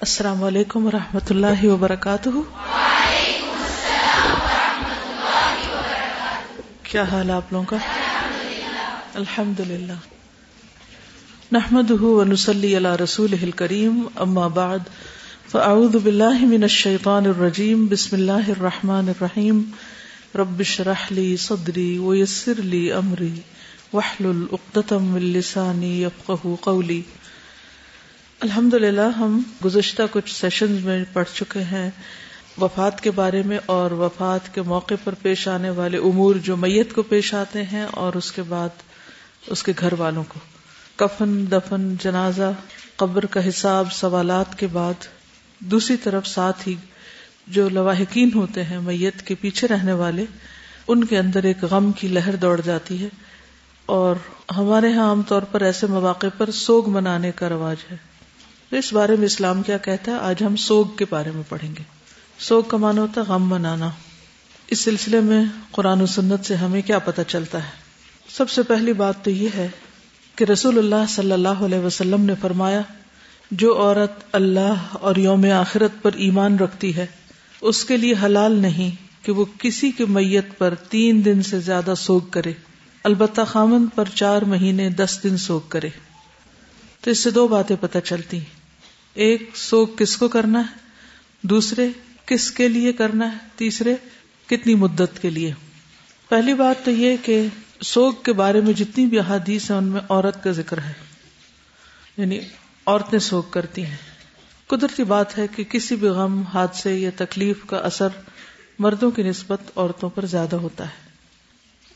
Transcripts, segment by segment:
السلام علیکم و رحمۃ اللہ وبرکاتہ۔ کیا حال آپ لوگوں کا؟ الحمد للہ نحمد ونسلی علی رسول کریم اما بعد، فاعوذ باللہ من الشیطان الرجیم، بسم اللہ الرحمن الرحیم۔ رب شرح لی صدری ویسر لی امری وحلل اقدتم من لسانی یفقہ قولی۔ الحمد للہ ہم گزشتہ کچھ سیشن میں پڑھ چکے ہیں وفات کے بارے میں اور وفات کے موقع پر پیش آنے والے امور جو میت کو پیش آتے ہیں اور اس کے بعد اس کے گھر والوں کو۔ کفن، دفن، جنازہ، قبر کا حساب، سوالات کے بعد دوسری طرف ساتھ ہی جو لواحقین ہوتے ہیں، میت کے پیچھے رہنے والے، ان کے اندر ایک غم کی لہر دوڑ جاتی ہے اور ہمارے ہاں عام طور پر ایسے مواقع پر سوگ منانے کا رواج ہے۔ تو اس بارے میں اسلام کیا کہتا ہے؟ آج ہم سوگ کے بارے میں پڑھیں گے۔ سوگ کا معنی ہوتا ہے غم منانا۔ اس سلسلے میں قرآن و سنت سے ہمیں کیا پتہ چلتا ہے؟ سب سے پہلی بات تو یہ ہے کہ رسول اللہ صلی اللہ علیہ وسلم نے فرمایا، جو عورت اللہ اور یوم آخرت پر ایمان رکھتی ہے، اس کے لیے حلال نہیں کہ وہ کسی کے میت پر تین دن سے زیادہ سوگ کرے۔ البتہ خامن پر چار مہینے دس دن سوگ کرے۔ تو اس سے دو باتیں پتہ چلتی ہیں۔ ایک سوگ کس کو کرنا ہے؟ دوسرے کس کے لیے کرنا ہے؟ تیسرے کتنی مدت کے لیے؟ پہلی بات تو یہ کہ سوگ کے بارے میں جتنی بھی احادیث ہیں، ان میں عورت کا ذکر ہے۔ یعنی عورتیں سوگ کرتی ہیں۔ قدرتی بات ہے کہ کسی بھی غم، حادثے یا تکلیف کا اثر مردوں کی نسبت عورتوں پر زیادہ ہوتا ہے۔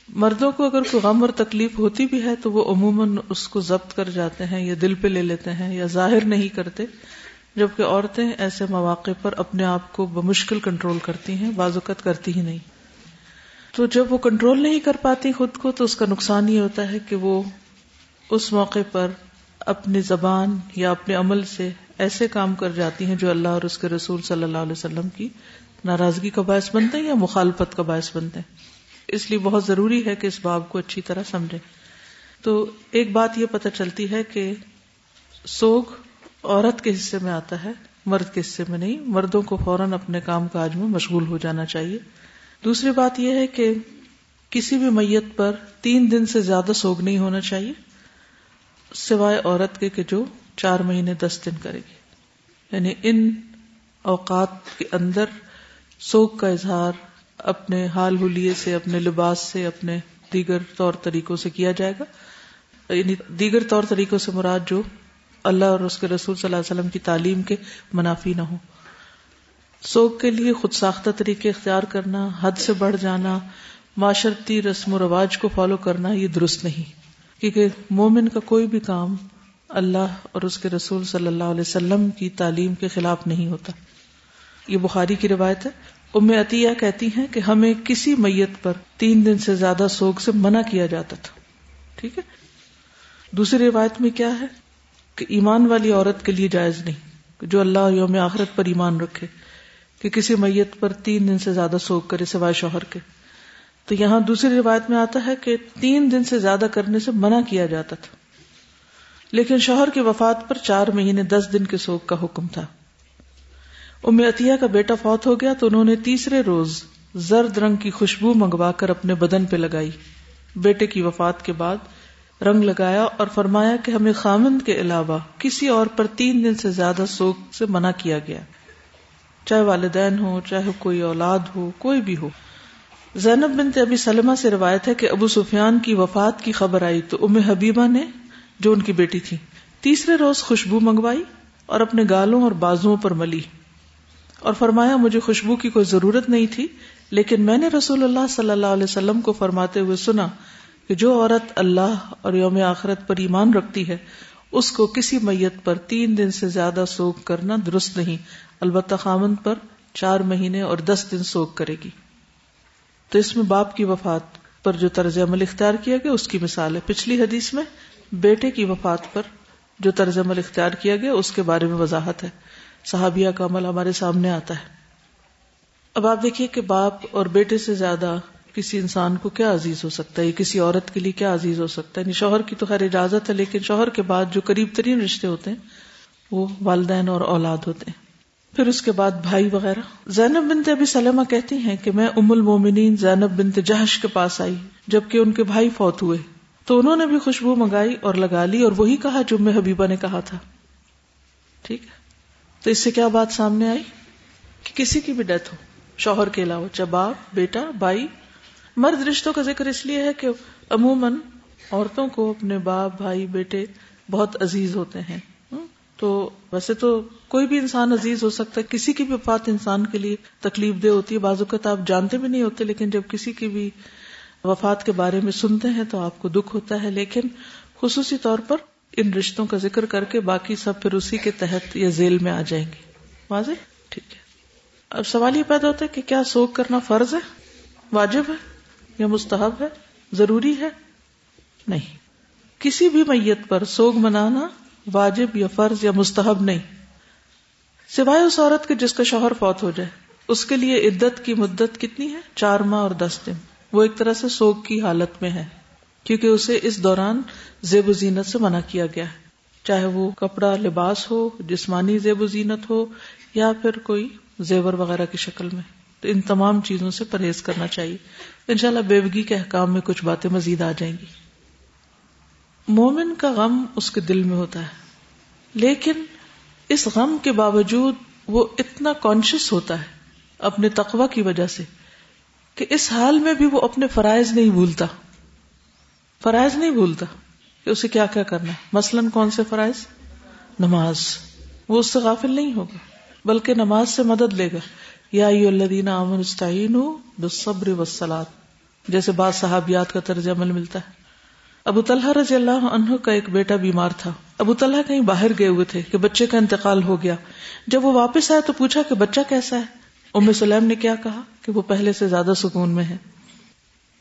مردوں کو اگر کوئی غم اور تکلیف ہوتی بھی ہے تو وہ عموماً اس کو ضبط کر جاتے ہیں یا دل پہ لے لیتے ہیں یا ظاہر نہیں کرتے، جبکہ عورتیں ایسے مواقع پر اپنے آپ کو بمشکل کنٹرول کرتی ہیں بازوقت کرتی ہی نہیں۔ تو جب وہ کنٹرول نہیں کر پاتی خود کو تو اس کا نقصان یہ ہوتا ہے کہ وہ اس موقع پر اپنی زبان یا اپنے عمل سے ایسے کام کر جاتی ہیں جو اللہ اور اس کے رسول صلی اللہ علیہ وسلم کی ناراضگی کا باعث بنتے ہیں یا مخالفت کا باعث بنتے ہیں۔ اس لیے بہت ضروری ہے کہ اس باب کو اچھی طرح سمجھے تو ایک بات یہ پتہ چلتی ہے کہ سوگ عورت کے حصے میں آتا ہے، مرد کے حصے میں نہیں۔ مردوں کو فوراً اپنے کام کاج میں مشغول ہو جانا چاہیے۔ دوسری بات یہ ہے کہ کسی بھی میت پر تین دن سے زیادہ سوگ نہیں ہونا چاہیے، سوائے عورت کے کہ جو چار مہینے دس دن کرے گی۔ یعنی ان اوقات کے اندر سوگ کا اظہار اپنے حال حلیے سے، اپنے لباس سے، اپنے دیگر طور طریقوں سے کیا جائے گا؟ یعنی دیگر طور طریقوں سے مراد جو اللہ اور اس کے رسول صلی اللہ علیہ وسلم کی تعلیم کے منافی نہ ہو۔ سوگ کے لیے خود ساختہ طریقے اختیار کرنا، حد سے بڑھ جانا، معاشرتی رسم و رواج کو فالو کرنا، یہ درست نہیں۔ کیونکہ مومن کا کوئی بھی کام اللہ اور اس کے رسول صلی اللہ علیہ وسلم کی تعلیم کے خلاف نہیں ہوتا۔ یہ بخاری کی روایت ہے۔ ام عطیہ کہتی ہیں کہ ہمیں کسی میت پر تین دن سے زیادہ سوگ سے منع کیا جاتا تھا۔ ٹھیک ہے؟ دوسری روایت میں کیا ہے کہ ایمان والی عورت کے لیے جائز نہیں، جو اللہ یوم آخرت پر ایمان رکھے کہ کسی میت پر تین دن سے زیادہ سوگ کرے سوائے شوہر کے۔ تو یہاں دوسری روایت میں آتا ہے کہ تین دن سے زیادہ کرنے سے منع کیا جاتا تھا۔ لیکن شوہر کی وفات پر چار مہینے دس دن کے سوگ کا حکم تھا۔ ام عطیہ کا بیٹا فوت ہو گیا تو انہوں نے تیسرے روز زرد رنگ کی خوشبو منگوا کر اپنے بدن پہ لگائی۔ بیٹے کی وفات کے بعد رنگ لگایا اور فرمایا کہ ہمیں خامند کے علاوہ کسی اور پر تین دن سے زیادہ سوگ سے منع کیا گیا۔ چاہے والدین ہو چاہے کوئی اولاد ہو، کوئی بھی ہو۔ زینب بنت ابی سلمہ سے روایت ہے کہ ابو سفیان کی وفات کی خبر آئی تو ام حبیبہ نے، جو ان کی بیٹی تھی، تیسرے روز خوشبو منگوائی اور اپنے گالوں اور بازو پر ملی۔ اور فرمایا، مجھے خوشبو کی کوئی ضرورت نہیں تھی، لیکن میں نے رسول اللہ صلی اللہ علیہ وسلم کو فرماتے ہوئے سنا کہ جو عورت اللہ اور یوم آخرت پر ایمان رکھتی ہے، اس کو کسی میت پر تین دن سے زیادہ سوگ کرنا درست نہیں، البتہ خامن پر چار مہینے اور دس دن سوگ کرے گی۔ تو اس میں باپ کی وفات پر جو طرز عمل اختیار کیا گیا، اس کی مثال ہے۔ پچھلی حدیث میں بیٹے کی وفات پر جو طرز عمل اختیار کیا گیا، اس کے بارے میں وضاحت ہے۔ صحابیہ کا عمل ہمارے سامنے آتا ہے۔ اب آپ دیکھیے کہ باپ اور بیٹے سے زیادہ کسی انسان کو کیا عزیز ہو سکتا ہے؟ کسی عورت کے لیے کیا عزیز ہو سکتا ہے؟ یعنی شوہر کی تو خیر اجازت ہے، لیکن شوہر کے بعد جو قریب ترین رشتے ہوتے ہیں، وہ والدین اور اولاد ہوتے ہیں۔ پھر اس کے بعد بھائی وغیرہ۔ زینب بنت ابھی سلمہ کہتی ہیں کہ میں ام المومنین زینب بنت جہش کے پاس آئی، جبکہ ان کے بھائی فوت ہوئے۔ تو انہوں نے بھی خوشبو منگائی اور لگا لی اور وہی کہا جو میں حبیبہ نے کہا تھا۔ ٹھیک ہے۔ تو اس سے کیا بات سامنے آئی؟ کہ کسی کی بھی ڈیتھ ہو، شوہر کے علاوہ چاہے باپ بیٹا، بھائی، مرد رشتوں کا ذکر اس لیے ہے کہ عموماً عورتوں کو اپنے باپ، بھائی، بیٹے بہت عزیز ہوتے ہیں۔ تو ویسے تو کوئی بھی انسان عزیز ہو سکتا ہے، کسی کی بھی بات انسان کے لیے تکلیف دہ ہوتی ہے۔ بازو کا تو آپ جانتے بھی نہیں ہوتے، لیکن جب کسی کی بھی وفات کے بارے میں سنتے ہیں تو آپ کو دکھ ہوتا ہے۔ لیکن خصوصی طور پر ان رشتوں کا ذکر کر کے باقی سب پھر اسی کے تحت یا ذیل میں آ جائیں گے۔ واضح؟ ٹھیک ہے۔ اب سوال یہ پیدا ہوتا ہے کہ کیا سوگ کرنا فرض ہے؟ واجب ہے یا مستحب ہے؟ ضروری ہے؟ نہیں۔ کسی بھی میت پر سوگ منانا واجب یا فرض یا مستحب نہیں۔ سوائے اس عورت کے جس کا شوہر فوت ہو جائے۔ اس کے لیے عدت کی مدت کتنی ہے؟ چار ماہ اور دس دن۔ وہ ایک طرح سے سوگ کی حالت میں ہے۔ کیونکہ اسے اس دوران زیب و زینت سے منع کیا گیا ہے۔ چاہے وہ کپڑا لباس ہو، جسمانی زیب و زینت ہو، یا پھر کوئی زیور وغیرہ کی شکل میں۔ تو ان تمام چیزوں سے پرہیز کرنا چاہیے۔ انشاءاللہ بیوگی کے احکام میں کچھ باتیں مزید آ جائیں گی۔ مومن کا غم اس کے دل میں ہوتا ہے۔ لیکن اس غم کے باوجود وہ اتنا کانشیس ہوتا ہے اپنے تقوی کی وجہ سے کہ اس حال میں بھی وہ اپنے فرائض نہیں بھولتا۔ فرائض نہیں بھولتا کہ اسے کیا کیا کرنا ہے۔ مثلاً کون سے فرائض؟ نماز۔ وہ اس سے غافل نہیں ہوگا، بلکہ نماز سے مدد لے گا۔ یا الذین آمنوا بالصبر والصلاة۔ جیسے بعض صحابیات کا طرز عمل ملتا ہے۔ ابو طلحہ رضی اللہ عنہ کا ایک بیٹا بیمار تھا۔ ابو طلحہ کہیں باہر گئے ہوئے تھے کہ بچے کا انتقال ہو گیا۔ جب وہ واپس آئے تو پوچھا کہ بچہ کیسا ہے؟ ام سلیم نے کیا کہا کہ وہ پہلے سے زیادہ سکون میں ہے۔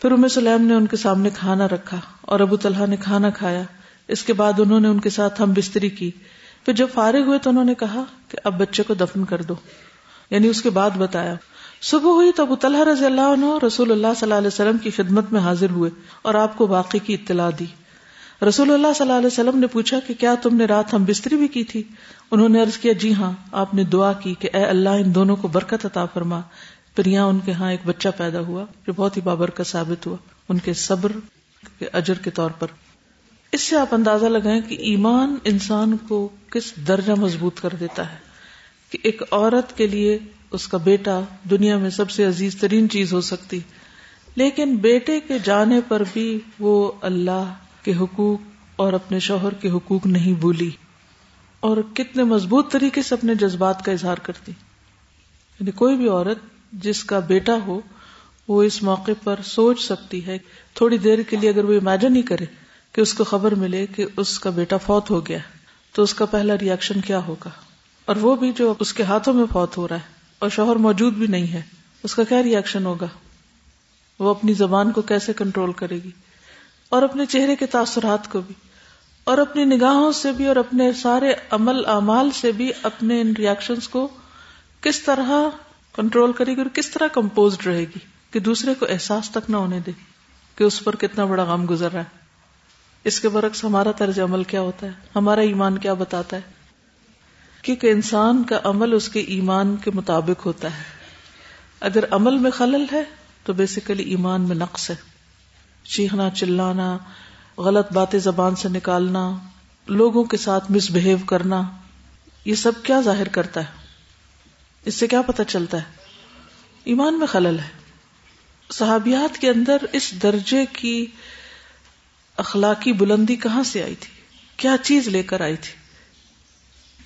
پھر ام سلیم نے ان کے سامنے کھانا رکھا اور ابو طلحہ نے کھانا کھایا۔ اس کے بعد انہوں نے ان کے ساتھ ہم بستری کی۔ پھر جب فارغ ہوئے تو انہوں نے کہا کہ اب بچے کو دفن کر دو۔ یعنی اس کے بعد بتایا۔ صبح ہوئی تو ابو طلحہ رضی اللہ عنہ رسول اللہ صلی اللہ علیہ وسلم کی خدمت میں حاضر ہوئے اور آپ کو واقعی کی اطلاع دی۔ رسول اللہ صلی اللہ علیہ وسلم نے پوچھا کہ کیا تم نے رات ہم بستری بھی کی تھی؟ انہوں نے عرض کیا جی ہاں آپ نے دعا کی کہ اے اللہ، ان دونوں کو برکت عطا فرما۔ پھر یہاں ان کے ہاں ایک بچہ پیدا ہوا جو بہت ہی بابرکت ثابت ہوا، ان کے صبر کے اجر کے طور پر۔ اس سے آپ اندازہ لگائیں کہ ایمان انسان کو کس درجہ مضبوط کر دیتا ہے کہ ایک عورت کے لیے اس کا بیٹا دنیا میں سب سے عزیز ترین چیز ہو سکتی۔ لیکن بیٹے کے جانے پر بھی وہ اللہ کے حقوق اور اپنے شوہر کے حقوق نہیں بھولی۔ اور کتنے مضبوط طریقے سے اپنے جذبات کا اظہار کرتی۔ یعنی کوئی بھی عورت جس کا بیٹا ہو، وہ اس موقع پر سوچ سکتی ہے، تھوڑی دیر کے لیے اگر وہ امیجن ہی کرے کہ اس کو خبر ملے کہ اس کا بیٹا فوت ہو گیا تو اس کا پہلا ریئیکشن کیا ہوگا؟ اور وہ بھی جو اس کے ہاتھوں میں فوت ہو رہا ہے اور شوہر موجود بھی نہیں ہے، اس کا کیا ریئیکشن ہوگا؟ وہ اپنی زبان کو کیسے کنٹرول کرے گی؟ اور اپنے چہرے کے تاثرات کو بھی، اور اپنی نگاہوں سے بھی، اور اپنے سارے عمل اعمال سے بھی اپنے ان ریئیکشن کو کس طرح کنٹرول کرے گی اور کس طرح کمپوز رہے گی کہ دوسرے کو احساس تک نہ ہونے دے کہ اس پر کتنا بڑا غم گزر رہا ہے۔ اس کے برعکس ہمارا طرز عمل کیا ہوتا ہے؟ ہمارا ایمان کیا بتاتا ہے؟ کیونکہ انسان کا عمل اس کے ایمان کے مطابق ہوتا ہے۔ اگر عمل میں خلل ہے تو بیسیکلی ایمان میں نقص ہے۔ چیخنا، چلانا، غلط باتیں زبان سے نکالنا، لوگوں کے ساتھ مس بہیو کرنا، یہ سب کیا ظاہر کرتا ہے؟ اس سے کیا پتا چلتا ہے؟ ایمان میں خلل ہے۔ صحابیات کے اندر اس درجے کی اخلاقی بلندی کہاں سے آئی تھی؟ کیا چیز لے کر آئی تھی؟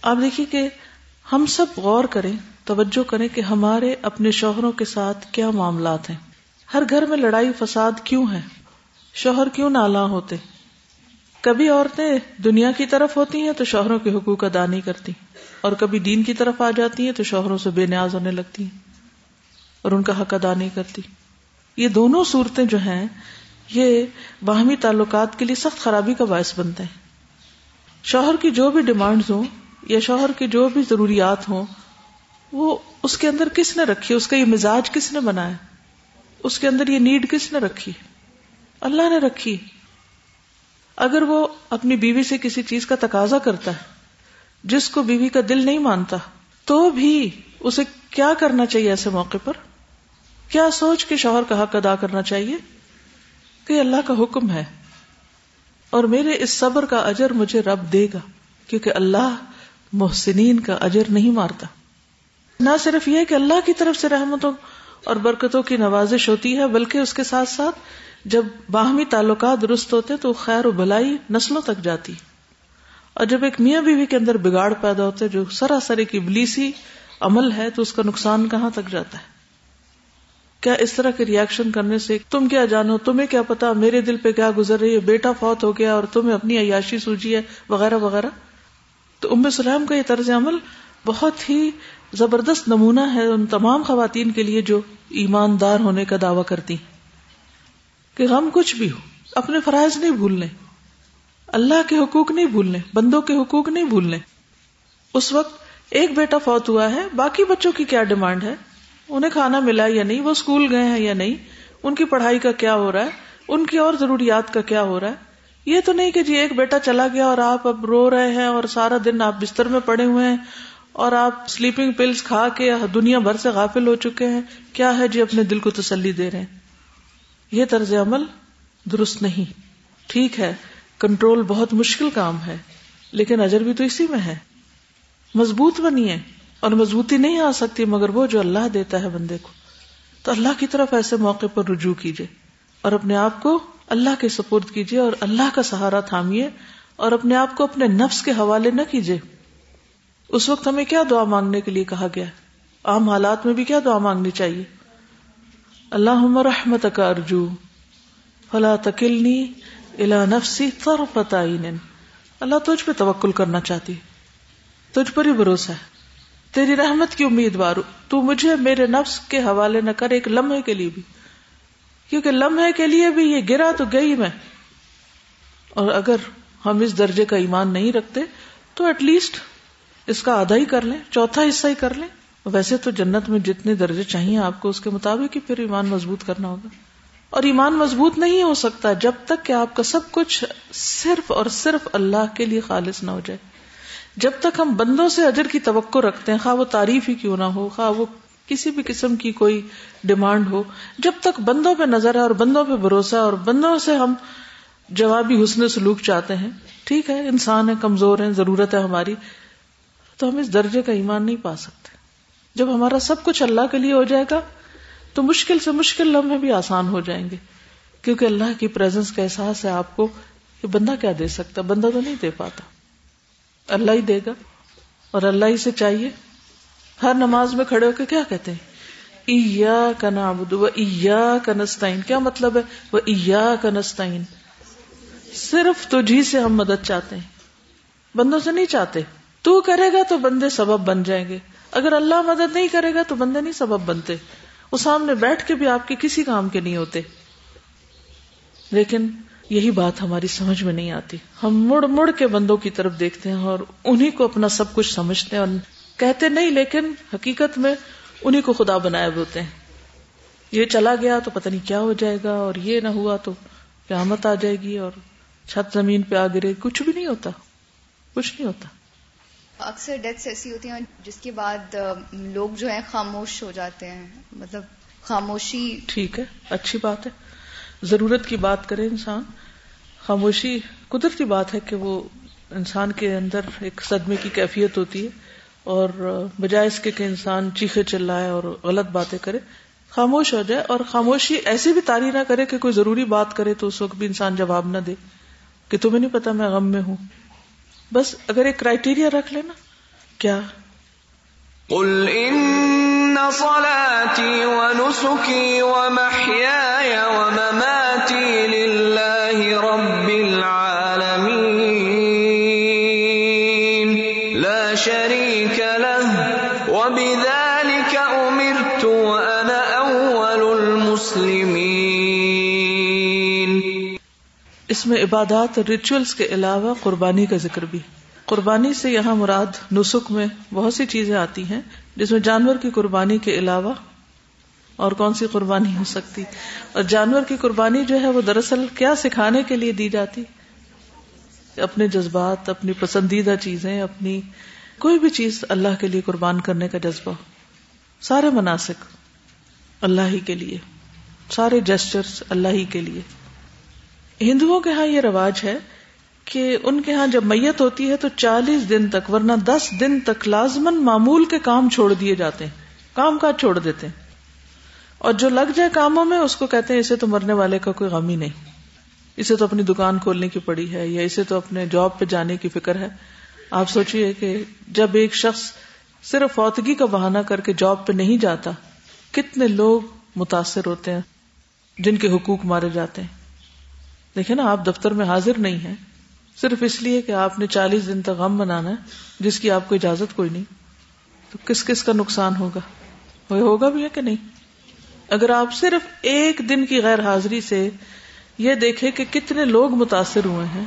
آپ دیکھیے کہ ہم سب غور کریں، توجہ کریں کہ ہمارے اپنے شوہروں کے ساتھ کیا معاملات ہیں۔ ہر گھر میں لڑائی فساد کیوں ہے؟ شوہر کیوں نالا ہوتے؟ کبھی عورتیں دنیا کی طرف ہوتی ہیں تو شوہروں کے حقوق ادا نہیں کرتی اور کبھی دین کی طرف آ جاتی ہیں تو شوہروں سے بے نیاز ہونے لگتی ہیں اور ان کا حق ادا نہیں کرتی۔ یہ دونوں صورتیں جو ہیں، یہ باہمی تعلقات کے لیے سخت خرابی کا باعث بنتے ہیں۔ شوہر کی جو بھی ڈیمانڈز ہوں یا شوہر کی جو بھی ضروریات ہوں، وہ اس کے اندر کس نے رکھی؟ اس کا یہ مزاج کس نے بنایا؟ اس کے اندر یہ نیڈ کس نے رکھی؟ اللہ نے رکھی۔ اگر وہ اپنی بیوی سے کسی چیز کا تقاضا کرتا ہے، جس کو بیوی کا دل نہیں مانتا، تو بھی اسے کیا کرنا چاہیے ایسے موقع پر؟ کیا سوچ کے شوہر کا حق ادا کرنا چاہیے کہ اللہ کا حکم ہے؟ اور میرے اس صبر کا اجر مجھے رب دے گا، کیونکہ اللہ محسنین کا اجر نہیں مارتا۔ نہ صرف یہ کہ اللہ کی طرف سے رحمتوں اور برکتوں کی نوازش ہوتی ہے، بلکہ اس کے ساتھ ساتھ جب باہمی تعلقات درست ہوتے تو خیر و بلائی نسلوں تک جاتی۔ اور جب ایک میاں بیوی کے اندر بگاڑ پیدا ہوتے جو سراسر ایک ابلیسی عمل ہے تو اس کا نقصان کہاں تک جاتا ہے؟ کیا اس طرح کے ریئیکشن کرنے سے تم کیا جانو؟ تمہیں کیا پتا میرے دل پہ کیا گزر رہی ہے؟ بیٹا فوت ہو گیا اور تمہیں اپنی عیاشی سوجی ہے؟ وغیرہ وغیرہ۔ تو ام سلام کا یہ طرز عمل بہت ہی زبردست نمونہ ہے ان تمام خواتین کے لیے جو ایماندار ہونے کا دعوی کرتی۔ کہ غم کچھ بھی ہو، اپنے فرائض نہیں بھولنے، اللہ کے حقوق نہیں بھولنے، بندوں کے حقوق نہیں بھولنے۔ اس وقت ایک بیٹا فوت ہوا ہے، باقی بچوں کی کیا ڈیمانڈ ہے؟ انہیں کھانا ملا یا نہیں؟ وہ اسکول گئے ہیں یا نہیں؟ ان کی پڑھائی کا کیا ہو رہا ہے؟ ان کی اور ضروریات کا کیا ہو رہا ہے؟ یہ تو نہیں کہ جی ایک بیٹا چلا گیا اور آپ اب رو رہے ہیں اور سارا دن آپ بستر میں پڑے ہوئے ہیں اور آپ سلیپنگ پلس کھا کے دنیا بھر سے غافل ہو چکے ہیں۔ کیا ہے جی اپنے دل کو تسلی دے رہے ہیں؟ یہ طرز عمل درست نہیں۔ ٹھیک ہے، کنٹرول بہت مشکل کام ہے، لیکن اجر بھی تو اسی میں ہے۔ مضبوط بنی ہے، اور مضبوطی نہیں آ سکتی مگر وہ جو اللہ دیتا ہے بندے کو۔ تو اللہ کی طرف ایسے موقع پر رجوع کیجیے اور اپنے آپ کو اللہ کے سپورٹ کیجیے اور اللہ کا سہارا تھامیے، اور اپنے آپ کو اپنے نفس کے حوالے نہ کیجیے اس وقت ہمیں کیا دعا مانگنے کے لیے کہا گیا عام حالات میں بھی کیا دعا مانگنی چاہیے؟ اللہ رحمت کا ارجو فلا تکلنی الا نفسی طرفت عین اللہ تجھ پہ توکل کرنا چاہتی تجھ پر ہی بھروسہ ہے۔ تیری رحمت کی امیدوار، تو مجھے میرے نفس کے حوالے نہ کر ایک لمحے کے لیے بھی۔ کیونکہ لمحے کے لیے بھی یہ گرا تو گئی میں۔ اور اگر ہم اس درجے کا ایمان نہیں رکھتے، تو ایٹ لیسٹ اس کا آدھا ہی کر لیں، چوتھا حصہ ہی کر لیں۔ ویسے تو جنت میں جتنے درجے چاہیے آپ کو اس کے مطابق ہی پھر ایمان مضبوط کرنا ہوگا۔ اور ایمان مضبوط نہیں ہو سکتا جب تک کہ آپ کا سب کچھ صرف اور صرف اللہ کے لیے خالص نہ ہو جائے۔ جب تک ہم بندوں سے اجر کی توقع رکھتے ہیں، خواہ وہ تعریف ہی کیوں نہ ہو، خواہ وہ کسی بھی قسم کی کوئی ڈیمانڈ ہو، جب تک بندوں پہ نظر ہے اور بندوں پہ بھروسہ اور بندوں سے ہم جوابی حسن سلوک چاہتے ہیں، ٹھیک ہے، انسان ہے، کمزور ہے، ضرورت ہے ہماری، تو ہم اس درجے کا ایمان نہیں پا سکتے۔ جب ہمارا سب کچھ اللہ کے لیے ہو جائے گا، تو مشکل سے مشکل لمحے بھی آسان ہو جائیں گے۔ کیونکہ اللہ کی پریزنس کا احساس ہے آپ کو کہ بندہ کیا دے سکتا، بندہ تو نہیں دے پاتا۔ اللہ ہی دے گا اور اللہ ہی سے چاہیے۔ ہر نماز میں کھڑے ہو کے کیا کہتے ہیں؟ کا نابود کا نستعین کیا مطلب ہے؟ وہ کا نستعین صرف تجھی سے ہم مدد چاہتے ہیں۔ بندوں سے نہیں چاہتے۔ تو کرے گا تو بندے سبب بن جائیں گے۔ اگر اللہ مدد نہیں کرے گا تو بندے نہیں سبب بنتے۔ وہ سامنے بیٹھ کے بھی آپ کے کسی کام کے نہیں ہوتے۔ لیکن یہی بات ہماری سمجھ میں نہیں آتی۔ ہم مڑ مڑ کے بندوں کی طرف دیکھتے ہیں اور انہیں کو اپنا سب کچھ سمجھتے ہیں اور کہتے نہیں، لیکن حقیقت میں انہیں کو خدا بنائے ہوتے ہیں۔ یہ چلا گیا تو پتہ نہیں کیا ہو جائے گا اور یہ نہ ہوا تو قیامت آ جائے گی اور چھت زمین پہ آ گرے کچھ بھی نہیں ہوتا۔ کچھ نہیں ہوتا۔ اکثر ڈیتھس ایسی ہوتی ہیں جس کے بعد لوگ جو ہیں خاموش ہو جاتے ہیں۔ مطلب خاموشی ٹھیک ہے، اچھی بات ہے۔ ضرورت کی بات کرے انسان۔ خاموشی قدرتی بات ہے کہ وہ انسان کے اندر ایک صدمے کی کیفیت ہوتی ہے اور بجائے اس کے کہ انسان چیخے چلائے اور غلط باتیں کرے، خاموش ہو جائے۔ اور خاموشی ایسی بھی تاری نہ کرے کہ کوئی ضروری بات کرے تو اس وقت بھی انسان جواب نہ دے۔ کہ تمہیں نہیں پتا میں غم میں ہوں۔ بس اگر ایک کرائٹیریا رکھ لینا کیا؟ قل ان صلاتي ونسكي ومحياي اس میں عبادات اور ریچولس کے علاوہ قربانی کا ذکر بھی۔ قربانی سے یہاں مراد نسخ میں بہت سی چیزیں آتی ہیں، جس میں جانور کی قربانی کے علاوہ اور کون سی قربانی ہو سکتی۔ اور جانور کی قربانی جو ہے وہ دراصل کیا سکھانے کے لیے دی جاتی؟ اپنے جذبات، اپنی پسندیدہ چیزیں، اپنی کوئی بھی چیز اللہ کے لیے قربان کرنے کا جذبہ۔ سارے مناسک، اللہ ہی کے لیے۔ سارے جسچرس اللہ ہی کے لیے۔ ہندوؤں کے ہاں یہ رواج ہے کہ ان کے ہاں جب میت ہوتی ہے تو چالیس دن تک، ورنہ دس دن تک لازمن معمول کے کام چھوڑ دیے جاتے ہیں، کام کاج چھوڑ دیتے ہیں۔ اور جو لگ جائے کاموں میں، اس کو کہتے ہیں اسے تو مرنے والے کا کوئی غم ہی نہیں۔ اسے تو اپنی دکان کھولنے کی پڑی ہے، یا اسے تو اپنے جاب پہ جانے کی فکر ہے۔ آپ سوچیے کہ جب ایک شخص صرف فوتگی کا بہانہ کر کے جاب پہ نہیں جاتا، کتنے لوگ متاثر ہوتے ہیں جن کے حقوق مارے جاتے ہیں۔ دیکھیں نا آپ دفتر میں حاضر نہیں ہیں، صرف اس لیے کہ آپ نے چالیس دن تک غم منانا ہے، جس کی آپ کو اجازت کوئی نہیں۔ تو کس کس کا نقصان ہوگا؟ ہوگا بھی ہے کہ نہیں؟ اگر آپ صرف ایک دن کی غیر حاضری سے یہ دیکھے کہ کتنے لوگ متاثر ہوئے ہیں،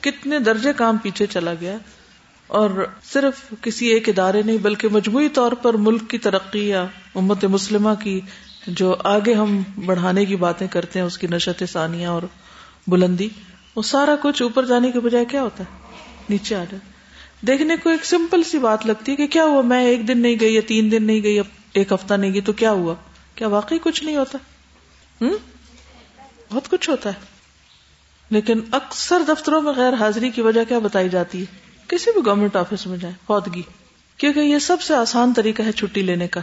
کتنے درجے کام پیچھے چلا گیا، اور صرف کسی ایک ادارے نہیں، بلکہ مجموعی طور پر ملک کی ترقی یا امت مسلمہ کی جو آگے ہم بڑھانے کی باتیں کرتے ہیں، اس کی نشت ثانیہ اور بلندی، وہ سارا کچھ اوپر جانے کے بجائے کیا ہوتا ہے؟ نیچے آ جائے دیکھنے کو ایک سمپل سی بات لگتی ہے کہ کیا ہوا؟ میں ایک دن نہیں گئی یا تین دن نہیں گئی یا ایک ہفتہ نہیں گئی، تو کیا ہوا؟ کیا واقعی کچھ نہیں ہوتا؟ ہوں بہت کچھ ہوتا ہے۔ لیکن اکثر دفتروں میں غیر حاضری کی وجہ کیا بتائی جاتی ہے؟ کسی بھی گورنمنٹ آفس میں جائیں، فوتگی۔ کیونکہ یہ سب سے آسان طریقہ ہے چھٹی لینے کا۔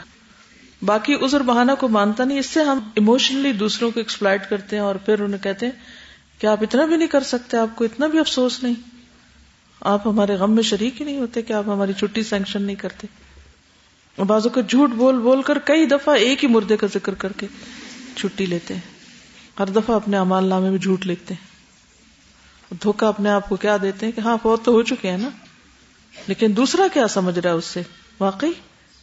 باقی ازر بہانا کو مانتا نہیں، اس سے ہم ایموشنلی دوسروں کو ایکسپلائٹ کرتے ہیں اور پھر انہیں کہتے ہیں کہ آپ اتنا بھی نہیں کر سکتے، آپ کو اتنا بھی افسوس نہیں۔ آپ ہمارے غم میں شریک ہی نہیں ہوتے کہ آپ ہماری چھٹی سینکشن نہیں کرتے۔ بازو کو جھوٹ بول بول کر کئی دفعہ ایک ہی مردے کا ذکر کر کے چھٹی لیتے ہیں۔ ہر دفعہ اپنے امال نامے میں جھوٹ لکھتے ہیں۔ دھوکا اپنے آپ کو کیا دیتے ہیں کہ ہاں فوت تو ہو چکے ہیں نا۔ لیکن دوسرا کیا سمجھ رہا ہے اس سے؟ واقعی،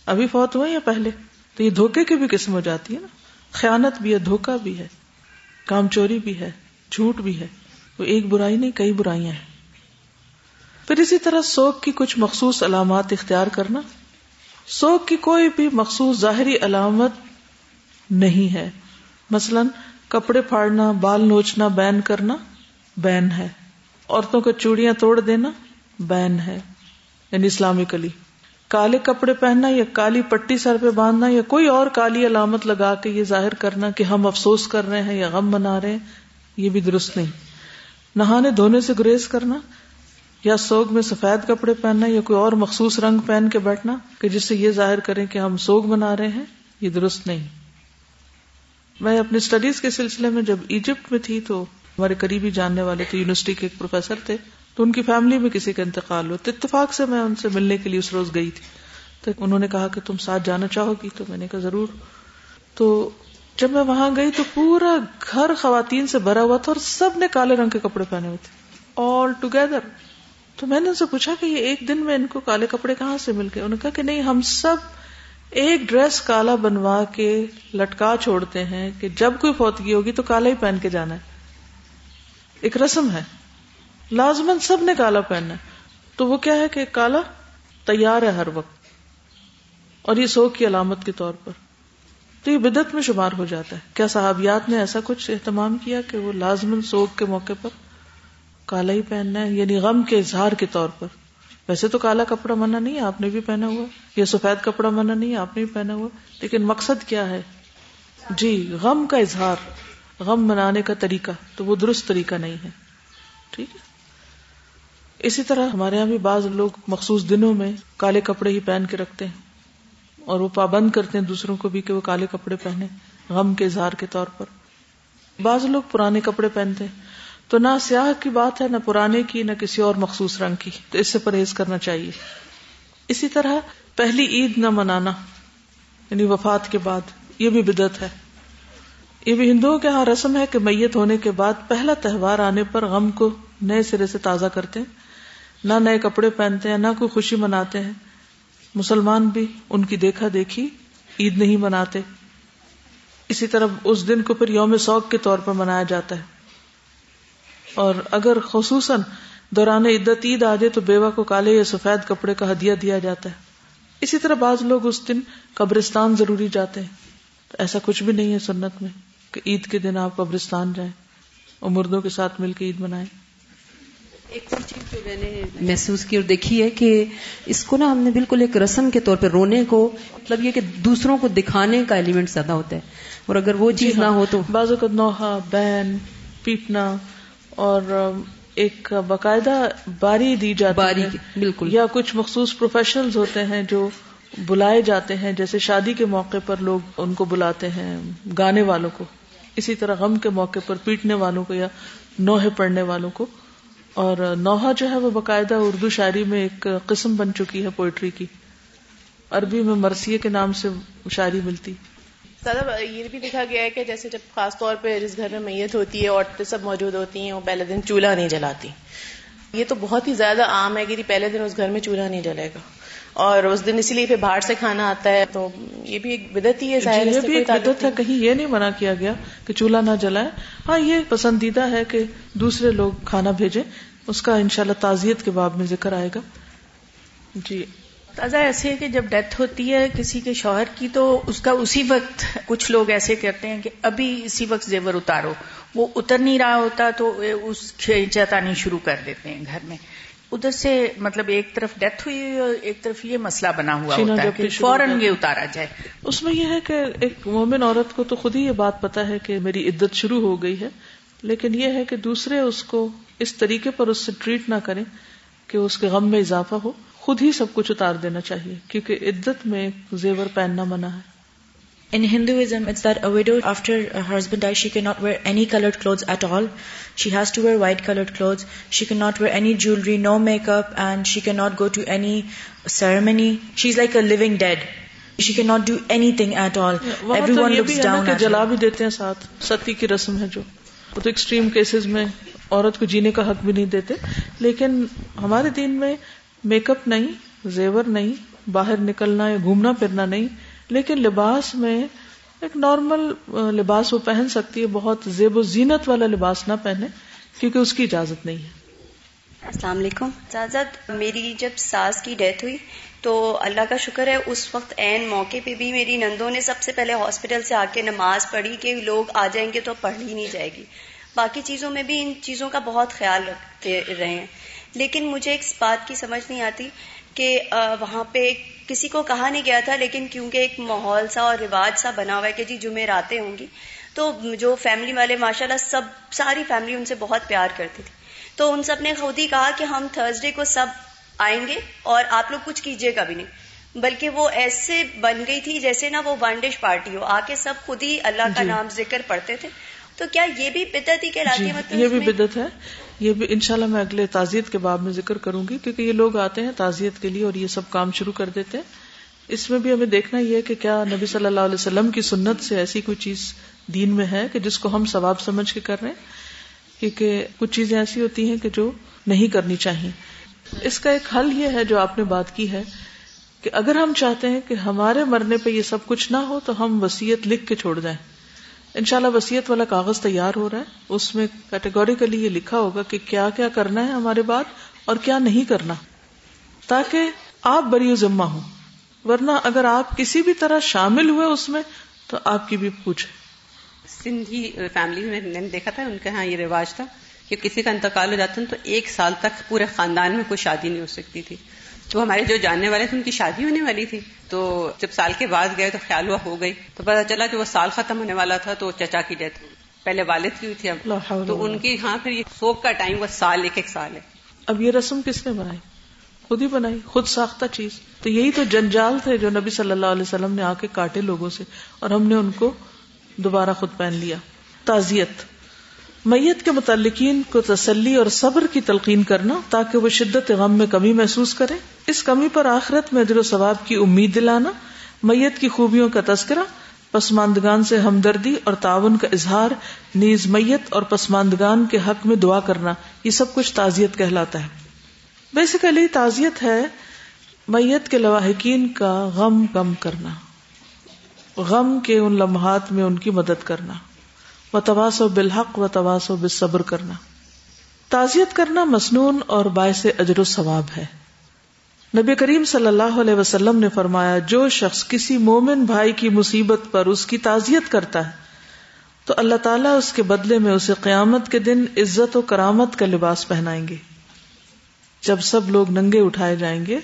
ابھی فوت ہوئے یا پہلے؟ تو یہ دھوکے کی بھی قسم ہو جاتی ہے نا۔ خیانت بھی ہے دھوکا بھی ہے، کام چوری بھی ہے۔ جھوٹ بھی ہے۔ وہ ایک برائی نہیں، کئی برائیاں ہیں۔ پھر اسی طرح سوک کی کچھ مخصوص علامات اختیار کرنا۔ سوک کی کوئی بھی مخصوص ظاہری علامت نہیں ہے۔ مثلاً کپڑے پھاڑنا، بال نوچنا، بین کرنا، بین ہے۔ عورتوں کو چوڑیاں توڑ دینا، بین ہے۔ یعنی اسلامکلی کالے کپڑے پہننا یا کالی پٹی سر پہ باندھنا یا کوئی اور کالی علامت لگا کے یہ ظاہر کرنا کہ ہم افسوس کر رہے ہیں یا غم منا رہے ہیں۔ یہ بھی درست نہیں۔ نہانے دھونے سے گریز کرنا یا سوگ میں سفید کپڑے پہننا یا کوئی اور مخصوص رنگ پہن کے بیٹھنا کہ جس سے یہ ظاہر کریں کہ ہم سوگ منا رہے ہیں، یہ درست نہیں۔ میں اپنی اسٹڈیز کے سلسلے میں جب ایجپٹ میں تھی تو ہمارے قریبی جاننے والے تھے یونیورسٹی کے ایک پروفیسر تھے۔ تو ان کی فیملی میں کسی کا انتقال ہو تو اتفاق سے میں ان سے ملنے کے لیے اس روز گئی تھی۔ تو انہوں نے کہا کہ تم ساتھ جانا چاہو گی؟ تو میں نے کہا ضرور۔ تو جب میں وہاں گئی تو پورا گھر خواتین سے بھرا ہوا تھا اور سب نے کالے رنگ کے کپڑے پہنے ہوئے تھے۔ آل ٹوگیدر تو میں نے ان سے پوچھا کہ یہ ایک دن میں ان کو کالے کپڑے کہاں سے مل گئے؟ انہوں نے کہا کہ نہیں، ہم سب ایک ڈریس کالا بنوا کے لٹکا چھوڑتے ہیں کہ جب کوئی فوتگی ہوگی تو کالا ہی پہن کے جانا ہے۔ ایک رسم ہے۔ لازمن سب نے کالا پہننا ہے۔ تو وہ کیا ہے کہ کالا تیار ہے ہر وقت۔ اور یہ سوگ کی علامت کے طور پر۔ تو یہ بدت میں شمار ہو جاتا ہے۔ کیا صحابیات نے ایسا کچھ اہتمام کیا کہ وہ لازمن سوگ کے موقع پر کالا ہی پہننا ہے؟ یعنی غم کے اظہار کے طور پر۔ ویسے تو کالا کپڑا منع نہیں آپ نے بھی پہنا ہوا۔ یا سفید کپڑا منع نہیں آپ نے بھی پہنا ہوا۔ لیکن مقصد کیا ہے؟ جی غم کا اظہار، غم منانے کا طریقہ، تو وہ درست طریقہ نہیں ہے۔ ٹھیک ہے۔ اسی طرح ہمارے یہاں بھی بعض لوگ مخصوص دنوں میں کالے کپڑے ہی پہن کے رکھتے ہیں۔ اور وہ پابند کرتے ہیں دوسروں کو بھی کہ وہ کالے کپڑے پہنے، غم کے اظہار کے طور پر۔ بعض لوگ پرانے کپڑے پہنتے ہیں۔ تو نہ سیاہ کی بات ہے، نہ پرانے کی، نہ کسی اور مخصوص رنگ کی۔ تو اس سے پرہیز کرنا چاہیے۔ اسی طرح پہلی عید نہ منانا یعنی وفات کے بعد، یہ بھی بدت ہے۔ یہ بھی ہندوؤں کے ہاں رسم ہے کہ میت ہونے کے بعد پہلا تہوار آنے پر غم کو نئے سرے سے تازہ کرتے ہیں۔ نہ نئے کپڑے پہنتے ہیں، نہ کوئی خوشی مناتے ہیں۔ مسلمان بھی ان کی دیکھا دیکھی عید نہیں مناتے۔ اسی طرح اس دن کو پھر یوم سوگ کے طور پر منایا جاتا ہے۔ اور اگر خصوصاً دوران عدت عید آ جائے تو بیوہ کو کالے یا سفید کپڑے کا ہدیہ دیا جاتا ہے۔ اسی طرح بعض لوگ اس دن قبرستان ضروری جاتے ہیں۔ ایسا کچھ بھی نہیں ہے سنت میں کہ عید کے دن آپ قبرستان جائیں، اور مردوں کے ساتھ مل کے عید منائیں۔ ایک اور چیز جو میں نے محسوس کی اور دیکھی ہے کہ اس کو نا ہم نے بالکل ایک رسم کے طور پہ رونے کو مطلب یہ کہ دوسروں کو دکھانے کا ایلیمنٹ زیادہ ہوتا ہے۔ اور اگر وہ چیز نہ ہو تو۔ بعض اوقات نوحہ بین پیٹنا اور ایک باقاعدہ باری دی جاتی باری ہے۔ بالکل۔ یا کچھ مخصوص پروفیشنلز ہوتے ہیں جو بلائے جاتے ہیں جیسے شادی کے موقع پر لوگ ان کو بلاتے ہیں گانے والوں کو۔ اسی طرح غم کے موقع پر پیٹنے والوں کو یا نوحے پڑھنے والوں کو۔ اور نوحہ جو ہے وہ باقاعدہ اردو شاعری میں ایک قسم بن چکی ہے پوئٹری کی۔ عربی میں مرثیے کے نام سے شاعری ملتی۔ سادہ، یہ بھی لکھا گیا ہے کہ جیسے جب خاص طور پہ جس گھر میں میت ہوتی ہے، عورتیں سب موجود ہوتی ہیں، وہ پہلے دن چولہا نہیں جلاتی۔ یہ تو بہت ہی زیادہ عام ہے کہ جی پہلے دن اس گھر میں چولہا نہیں جلے گا۔ اور اس دن اسی لیے پھر باہر سے کھانا آتا ہے تو یہ بھی ایک بدت ہی ہے ظاہر یہ بھی ایک بدت ہے کہیں یہ نہیں منع کیا گیا کہ چولہا نہ جلائے ہاں یہ پسندیدہ ہے کہ دوسرے لوگ کھانا بھیجیں۔ اس کا انشاءاللہ تعزیت کے باب میں ذکر آئے گا۔ جی۔ تازہ ایسے ہے کہ جب ڈیتھ ہوتی ہے کسی کے شوہر کی تو اس کا اسی وقت کچھ لوگ ایسے کرتے ہیں کہ ابھی اسی وقت زیور اتارو۔ وہ اتر نہیں رہا ہوتا تو اس کھینچاتانی شروع کر دیتے ہیں گھر میں۔ ادھر سے مطلب ایک طرف ڈیتھ ہوئی اور ایک طرف یہ مسئلہ بنا ہوا ہوتا ہے کہ فوراً یہ اتارا جائے۔ اس میں یہ ہے کہ ایک مومن عورت کو تو خود ہی یہ بات پتا ہے کہ میری عدت شروع ہو گئی ہے لیکن یہ ہے کہ دوسرے اس کو اس طریقے پر اس سے ٹریٹ نہ کریں کہ اس کے غم میں اضافہ ہو۔ خود ہی سب کچھ اتار دینا چاہیے کیونکہ عدت میں زیور پہننا منع ہے۔ In Hinduism it's that a widow after husband I she can not wear any coloured cloth at all she has to wear white coloured cloth she can not wear any jewellery no make up and she can not go to any ceremony she is like dead she can not do anything at all everyone looks down جلا بھی دیتے ہیں ساتھ ستی کی رسم ہے جو وہ تو ایکسٹریم کیسز میں عورت کو جینے کا حق بھی نہیں دیتے لیکن ہمارے دین میں میک اپ نہیں زیور نہیں باہر نکلنا یا گھومنا پھرنا نہیں لیکن لباس میں ایک نارمل لباس وہ پہن سکتی ہے، بہت زیب و زینت والا لباس نہ پہنے، کیونکہ اس کی اجازت نہیں ہے۔ السلام علیکم۔ اجازت میری جب ساس کی ڈیتھ ہوئی، تو اللہ کا شکر ہے، اس وقت عین موقع پہ بھی میری نندوں نے سب سے پہلے ہاسپٹل سے آ کے نماز پڑھی کہ لوگ آ جائیں گے تو پڑھ ہی نہیں جائے گی۔ باقی چیزوں میں بھی ان چیزوں کا بہت خیال رکھتے رہے ہیں۔ لیکن مجھے ایک بات کی سمجھ نہیں آتی۔ کہ وہاں پہ کسی کو کہا نہیں گیا تھا لیکن کیونکہ ایک ماحول سا اور رواج سا بنا ہوا ہے کہ جی جمعے راتیں ہوں گی تو جو فیملی والے ماشاء اللہ سب ساری فیملی ان سے بہت پیار کرتی تھی۔ تو ان سب نے خود ہی کہا کہ ہم تھرسڈے کو سب آئیں گے اور آپ لوگ کچھ کیجیے گا بھی نہیں۔ بلکہ وہ ایسے بن گئی تھی جیسے نا وہ ون ڈش پارٹی ہو۔ آ کے سب خود ہی اللہ کا جی۔ نام ذکر پڑھتے تھے۔ تو کیا یہ بھی بدت ہی کہلاتی جی ہے مطلب یہ بھی؟ بدت ہے۔ یہ بھی انشاءاللہ میں اگلے تعزیت کے باب میں ذکر کروں گی، کیونکہ یہ لوگ آتے ہیں تعزیت کے لیے اور یہ سب کام شروع کر دیتے ہیں۔ اس میں بھی ہمیں دیکھنا یہ ہے کہ کیا نبی صلی اللہ علیہ وسلم کی سنت سے ایسی کوئی چیز دین میں ہے کہ جس کو ہم ثواب سمجھ کے کر رہے ہیں؟ کیونکہ کچھ چیزیں ایسی ہوتی ہیں کہ جو نہیں کرنی چاہیے۔ اس کا ایک حل یہ ہے جو آپ نے بات کی ہے کہ اگر ہم چاہتے ہیں کہ ہمارے مرنے پہ یہ سب کچھ نہ ہو تو ہم وسیعت لکھ کے چھوڑ جائیں انشاءاللہ وسیعت والا کاغذ تیار ہو رہا ہے۔ اس میں کیٹیگوریکلی یہ لکھا ہوگا کہ کیا کیا کرنا ہے ہمارے بعد اور کیا نہیں کرنا۔ تاکہ آپ بری ذمہ ہوں۔ ورنہ اگر آپ کسی بھی طرح شامل ہوئے اس میں تو آپ کی بھی پوچھے سندھی فیملی میں نے دیکھا تھا، ان کے ہاں یہ رواج تھا کہ کسی کا انتقال ہو جاتا تو ایک سال تک پورے خاندان میں کوئی شادی نہیں ہو سکتی تھی۔ تو ہمارے جو جاننے والے تھے ان کی شادی ہونے والی تھی۔ تو جب سال کے بعد گئے تو خیال ہوا ہو گئی۔ تو پتا چلا کہ وہ سال ختم ہونے والا تھا تو چچا کی ڈیتھ پہلے والد کی ہوئی تھی اب۔ تو ان کی ہاں پھر یہ سوک کا ٹائم وہ سال ایک ایک سال ہے۔ اب یہ رسم کس نے بنائی؟ خود ہی بنائی خود ساختہ چیز۔ تو یہی تو جنجال تھے جو نبی صلی اللہ علیہ وسلم نے آ کے کاٹے لوگوں سے اور ہم نے ان کو دوبارہ خود پہن لیا۔ تعزیت۔ میت کے متعلقین کو تسلی اور صبر کی تلقین کرنا تاکہ وہ شدت غم میں کمی محسوس کرے اس کمی پر آخرت میں ادر و ثواب کی امید دلانا، میت کی خوبیوں کا تذکرہ، پسماندگان سے ہمدردی اور تعاون کا اظہار، نیز میت اور پسماندگان کے حق میں دعا کرنا، یہ سب کچھ تعزیت کہلاتا ہے۔ بیسیکلی تعزیت ہے میت کے لواحقین کا غم کم کرنا، غم کے ان لمحات میں ان کی مدد کرنا۔ و تواس و بالحق و تواس و بالصبر کرنا۔ تعزیت کرنا مسنون اور باعث اجر و ثواب ہے۔ نبی کریم صلی اللہ علیہ وسلم نے فرمایا، جو شخص کسی مومن بھائی کی مصیبت پر اس کی تعزیت کرتا ہے، تو اللہ تعالیٰ اس کے بدلے میں اسے قیامت کے دن عزت و کرامت کا لباس پہنائیں گے۔ جب سب لوگ ننگے اٹھائے جائیں گے،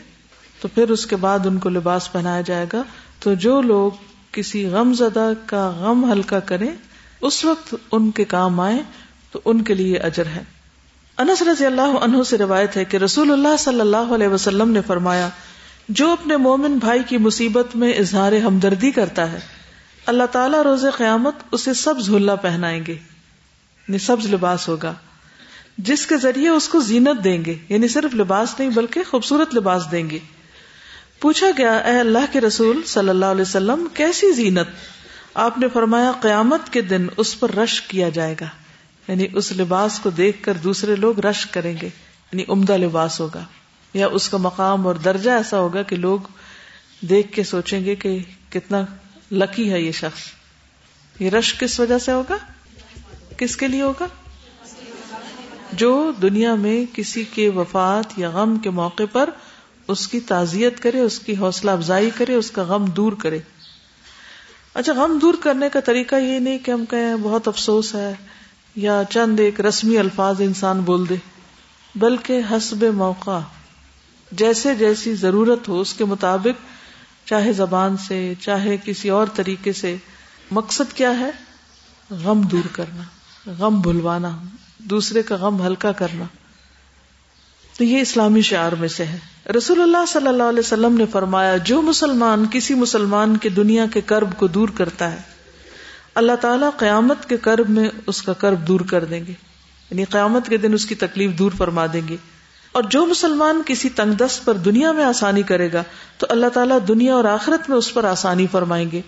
تو پھر اس کے بعد ان کو لباس پہنایا جائے گا۔ تو جو لوگ کسی غم زدہ کا غم ہلکا کریں اس وقت ان کے کام آئے تو ان کے لیے اجر ہے۔ انس رضی اللہ عنہ سے روایت ہے کہ رسول اللہ صلی اللہ علیہ وسلم نے فرمایا، جو اپنے مومن بھائی کی مصیبت میں اظہار ہمدردی کرتا ہے، اللہ تعالیٰ روز قیامت اسے سبز ہلا پہنائیں گے یعنی سبز لباس ہوگا، جس کے ذریعے اس کو زینت دیں گے یعنی صرف لباس نہیں بلکہ خوبصورت لباس دیں گے۔ پوچھا گیا، اے اللہ کے رسول صلی اللہ علیہ وسلم، کیسی زینت؟ آپ نے فرمایا قیامت کے دن اس پر رش کیا جائے گا۔ یعنی اس لباس کو دیکھ کر دوسرے لوگ رش کریں گے۔ یعنی عمدہ لباس ہوگا۔ یا اس کا مقام اور درجہ ایسا ہوگا کہ لوگ دیکھ کے سوچیں گے کہ کتنا لکی ہے یہ شخص۔ یہ رش کس وجہ سے ہوگا؟ کس کے لیے ہوگا؟ جو دنیا میں کسی کے وفات یا غم کے موقع پر اس کی تعزیت کرے، اس کی حوصلہ افزائی کرے، اس کا غم دور کرے۔ اچھا غم دور کرنے کا طریقہ یہ نہیں کہ ہم کہیں بہت افسوس ہے یا چند ایک رسمی الفاظ انسان بول دے، بلکہ حسب موقع، جیسے جیسی ضرورت ہو، اس کے مطابق چاہے زبان سے، چاہے کسی اور طریقے سے۔ مقصد کیا ہے؟ غم دور کرنا، غم بھلوانا، دوسرے کا غم ہلکا کرنا۔ تو یہ اسلامی شعار میں سے ہے۔ رسول اللہ صلی اللہ علیہ وسلم نے فرمایا، جو مسلمان کسی مسلمان کے دنیا کے کرب کو دور کرتا ہے، اللہ تعالیٰ قیامت کے کرب میں اس کا کرب دور کر دیں گے۔ یعنی قیامت کے دن اس کی تکلیف دور فرما دیں گے۔ اور جو مسلمان کسی تنگ دست پر دنیا میں آسانی کرے گا، تو اللہ تعالیٰ دنیا اور آخرت میں اس پر آسانی فرمائیں گے۔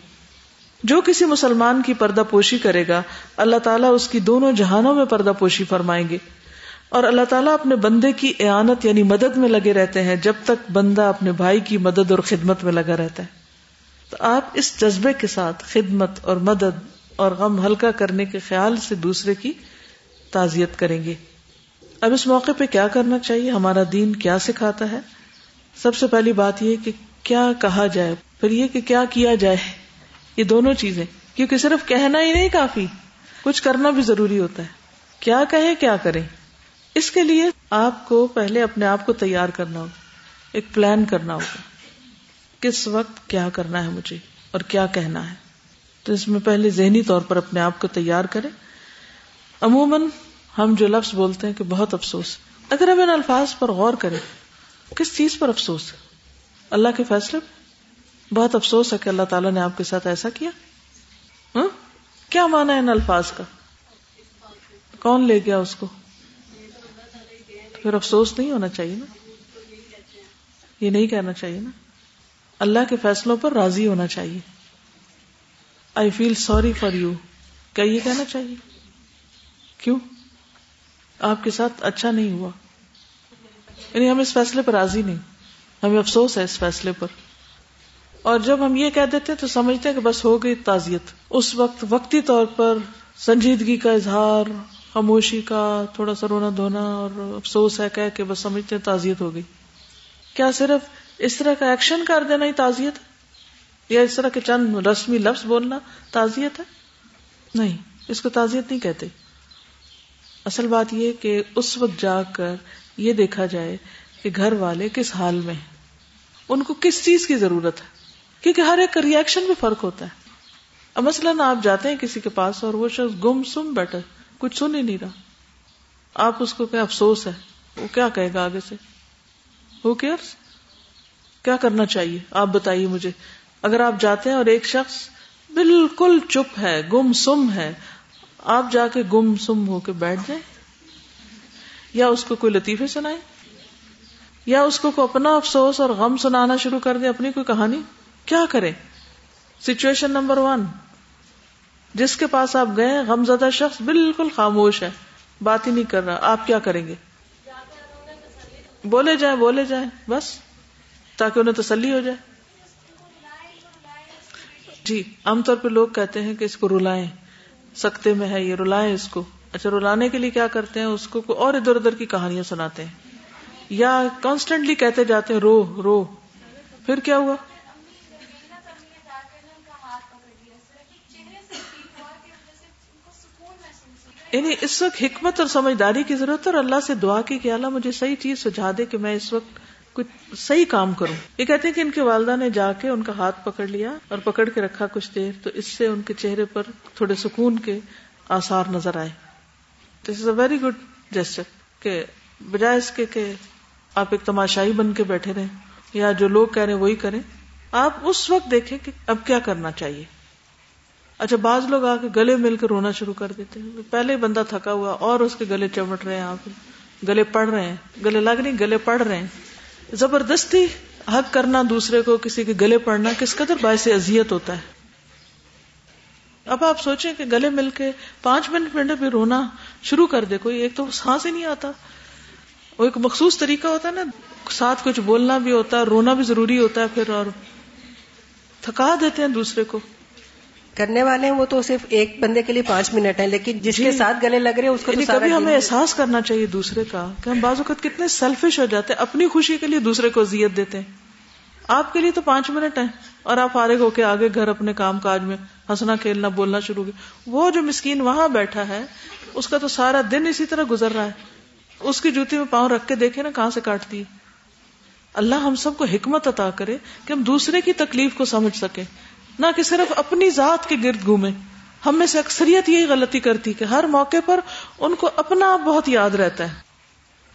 جو کسی مسلمان کی پردہ پوشی کرے گا، اللہ تعالیٰ اس کی دونوں جہانوں میں پردہ پوشی فرمائیں گے۔ اور اللہ تعالیٰ اپنے بندے کی اعانت یعنی مدد میں لگے رہتے ہیں جب تک بندہ اپنے بھائی کی مدد اور خدمت میں لگا رہتا ہے۔ تو آپ اس جذبے کے ساتھ خدمت اور مدد اور غم ہلکا کرنے کے خیال سے دوسرے کی تعزیت کریں گے۔ اب اس موقع پہ کیا کرنا چاہیے؟ ہمارا دین کیا سکھاتا ہے؟ سب سے پہلی بات یہ کہ کیا کہا جائے، پھر یہ کہ کیا کیا جائے۔ یہ دونوں چیزیں، کیونکہ صرف کہنا ہی نہیں کافی، کچھ کرنا بھی ضروری ہوتا ہے۔ کیا کہیں، کیا کریں؟ اس کے لیے آپ کو پہلے اپنے آپ کو تیار کرنا ہوگا، ایک پلان کرنا ہوگا، کس وقت کیا کرنا ہے مجھے اور کیا کہنا ہے۔ تو اس میں پہلے ذہنی طور پر اپنے آپ کو تیار کرے عموماً ہم جو لفظ بولتے ہیں کہ بہت افسوس، اگر ہم ان الفاظ پر غور کریں، کس چیز پر افسوس؟ ہے اللہ کے فیصلے بہت افسوس ہے کہ اللہ تعالیٰ نے آپ کے ساتھ ایسا کیا۔ ہاں؟ کیا مانا ہے ان الفاظ کا؟ کون لے گیا اس کو؟ پھر افسوس نہیں ہونا چاہیے نا؟ یہ نہیں کہنا چاہیے نا؟ اللہ کے فیصلوں پر راضی ہونا چاہیے۔ I feel sorry for you کیا یہ کہنا چاہیے؟ کیوں؟ آپ کے ساتھ اچھا نہیں ہوا۔ یعنی ہم اس فیصلے پر راضی نہیں۔ ہمیں افسوس ہے اس فیصلے پر۔ اور جب ہم یہ کہہ دیتے تو سمجھتے ہیں کہ بس ہو گئی تعزیت۔ اس وقت وقتی طور پر سنجیدگی کا اظہار۔ خاموشی کا تھوڑا سا رونا دھونا اور افسوس ہے کہہ کہ بس سمجھتے تعزیت ہو گئی۔ کیا صرف اس طرح کا ایکشن کر دینا ہی تعزیت ہے؟ یا اس طرح کے چند رسمی لفظ بولنا تعزیت ہے؟ نہیں، اس کو تعزیت نہیں کہتے۔ اصل بات یہ کہ اس وقت جا کر یہ دیکھا جائے کہ گھر والے کس حال میں ہیں۔ ان کو کس چیز کی ضرورت ہے؟ کیونکہ ہر ایک کا ریئیکشن میں فرق ہوتا ہے۔ اب مثلاً آپ جاتے ہیں کسی کے پاس اور وہ شخص گم سم بیٹھے کچھ سن ہی نہیں رہا۔ آپ اس کو کیا افسوس ہے۔ وہ کیا کہے گا آگے سے؟ ہو کیئرس کیا کرنا چاہیے؟ آپ بتائیے مجھے۔ اگر آپ جاتے ہیں اور ایک شخص بالکل چپ ہے گم سم ہے، آپ جا کے گم سم ہو کے بیٹھ جائیں۔ یا اس کو کوئی لطیفے سنائے یا اس کو کوئی اپنا افسوس اور غم سنانا شروع کر دے اپنی کوئی کہانی۔ کیا کرے سچویشن نمبر ون جس کے پاس آپ گئے غم زدہ شخص بالکل خاموش ہے۔ بات ہی نہیں کر رہا۔ آپ کیا کریں گے؟ بولے جائیں بولے جائیں، بس۔ تاکہ انہیں تسلی ہو جائے۔ جی عام طور پہ لوگ کہتے ہیں کہ اس کو رلائیں۔ سکتے میں ہے یہ، رلائیں اس کو۔ اچھا رلانے کے لیے کیا کرتے ہیں؟ اس کو اور ادھر ادھر کی کہانیاں سناتے ہیں۔ یا کانسٹنٹلی کہتے جاتے ہیں، رو رو۔ پھر کیا ہوا؟ یعنی اس وقت حکمت اور سمجھداری کی ضرورت ہے اور اللہ سے دعا کی کہ اللہ مجھے صحیح چیز سجھا دے کہ میں اس وقت کچھ صحیح کام کروں۔ یہ کہتے ہیں کہ ان کے والدہ نے جا کے ان کا ہاتھ پکڑ لیا اور پکڑ کے رکھا کچھ دیر، تو اس سے ان کے چہرے پر تھوڑے سکون کے آثار نظر آئے۔ دس is a very good gesture کہ بجائے اس کے کہ آپ ایک تماشائی بن کے بیٹھے رہیں یا جو لوگ کہہ رہے ہیں وہی کریں، آپ اس وقت دیکھیں کہ اب کیا کرنا چاہیے۔ اچھا بعض لوگ آ کے گلے مل کے رونا شروع کر دیتے ہیں۔ پہلے بندہ تھکا ہوا اور اس کے گلے چمٹ رہے ہیں آپ گلے پڑ رہے ہیں۔ گلے لگ نہیں، گلے پڑ رہے ہیں۔ زبردستی حق کرنا دوسرے کو کسی کے گلے پڑنا کس قدر باعث اذیت ہوتا ہے۔ اب آپ سوچیں کہ گلے مل کے پانچ منٹ منٹ بھی رونا شروع کر دے، کوئی ایک تو سانس ہی نہیں آتا۔ وہ ایک مخصوص طریقہ ہوتا ہے نا، ساتھ کچھ بولنا بھی ہوتا ہے، رونا بھی ضروری ہوتا ہے، پھر اور تھکا دیتے ہیں دوسرے کو۔ کرنے والے ہیں وہ تو صرف ایک بندے کے لیے پانچ منٹ ہے لیکن جس کے ساتھ گلے لگ رہے ہیں اس کو یعنی کبھی ہمیں احساس کرنا چاہیے دوسرے کا کہ ہم بعض اوقات کتنے سیلفش ہو جاتے ہیں اپنی خوشی کے لیے دوسرے کو اذیت دیتے ہیں۔ آپ کے لیے تو پانچ منٹ ہیں اور آپ فارغ ہو کے آگے گھر اپنے کام کاج میں ہنسنا کھیلنا بولنا شروع وہ جو مسکین وہاں بیٹھا ہے اس کا تو سارا دن اسی طرح گزر رہا ہے۔ اس کی جوتی میں پاؤں رکھ کے دیکھے نا کہاں سے کاٹتی ہے۔ اللہ ہم سب کو حکمت عطا کرے کہ ہم دوسرے کی تکلیف کو سمجھ سکیں۔ نہ کہ صرف اپنی ذات کے گرد گھومے۔ ہم میں سے اکثریت یہی غلطی کرتی کہ ہر موقع پر ان کو اپنا بہت یاد رہتا ہے۔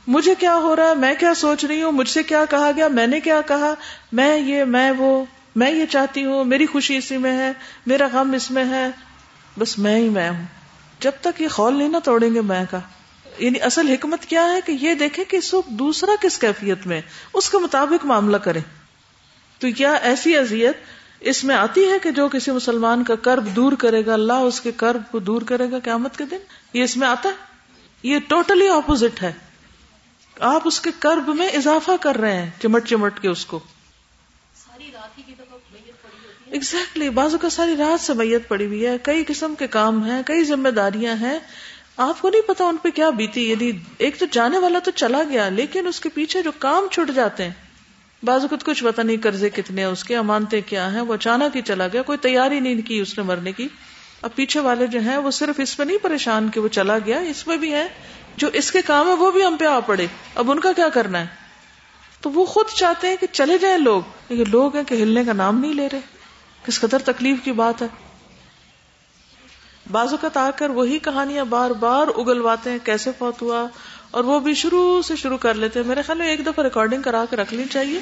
مجھے کیا ہو رہا ہے؟ میں کیا سوچ رہی ہوں؟ مجھ سے کیا کہا گیا؟ میں نے کیا کہا؟ میں یہ، میں وہ، میں یہ چاہتی ہوں۔ میری خوشی اسی میں ہے، میرا غم اس میں ہے۔ بس میں ہی میں ہوں۔ جب تک یہ خول نہیں نہ توڑیں گے میں کا۔ یعنی اصل حکمت کیا ہے کہ یہ دیکھیں کہ اس وقت دوسرا کس کیفیت میں، اس کے مطابق معاملہ کریں۔ تو کیا ایسی اذیت اس میں آتی ہے کہ جو کسی مسلمان کا کرب دور کرے گا اللہ اس کے کرب کو دور کرے گا قیامت کے دن؟ یہ اس میں آتا ہے؟ یہ ٹوٹلی اپوزٹ ہے۔ آپ اس کے کرب میں اضافہ کر رہے ہیں چمٹ چمٹ کے اس کو۔ ایگزیکٹلی بازو کا ساری رات سے میت پڑی ہوئی ہے۔ کئی قسم کے کام ہیں کئی ذمہ داریاں ہیں۔ آپ کو نہیں پتا ان پہ کیا بیتی یعنی ایک تو جانے والا تو چلا گیا لیکن اس کے پیچھے جو کام چھٹ جاتے ہیں بازو خود کچھ پتا نہیں قرضے کتنے اس کے امانتے کیا ہیں، وہ اچانک ہی چلا گیا، کوئی تیاری نہیں کی اس نے مرنے کی۔ اب پیچھے والے جو ہیں، وہ صرف اس پہ نہیں پریشان کہ وہ چلا گیا، اس میں بھی ہے جو اس کے کام ہے وہ بھی ہم پہ آ پڑے۔ اب ان کا کیا کرنا ہے؟ تو وہ خود چاہتے ہیں کہ چلے جائیں لوگ، لیکن لوگ ہیں کہ ہلنے کا نام نہیں لے رہے۔ کس قدر تکلیف کی بات ہے۔ بازو کا آ کر وہی کہانیاں بار بار اگلواتے ہیں، کیسے فوت ہوا اور وہ بھی شروع سے شروع کر لیتے ہیں۔ میرے خیال میں ایک دفعہ ریکارڈنگ کرا کے رکھ لینی چاہیے۔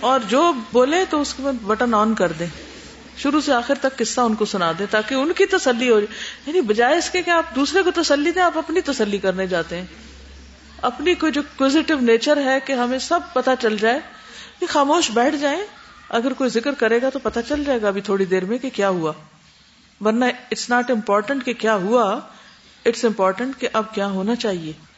اور جو بولے تو اس کے بعد بٹن آن کر دیں۔ شروع سے آخر تک قصہ ان کو سنا دیں تاکہ ان کی تسلی ہو۔ جائے یعنی بجائے اس کے کہ آپ دوسرے کو تسلی دیں، آپ اپنی تسلی کرنے جاتے ہیں۔ اپنی کوئی جو پوزیٹو نیچر ہے کہ ہمیں سب پتا چل جائے۔ کہ خاموش بیٹھ جائیں۔ اگر کوئی ذکر کرے گا تو پتا چل جائے گا ابھی تھوڑی دیر میں کہ کیا ہوا۔ ورنہ اٹس ناٹ امپورٹنٹ کہ کیا ہوا اٹس امپورٹنٹ کہ اب کیا ہونا چاہیے۔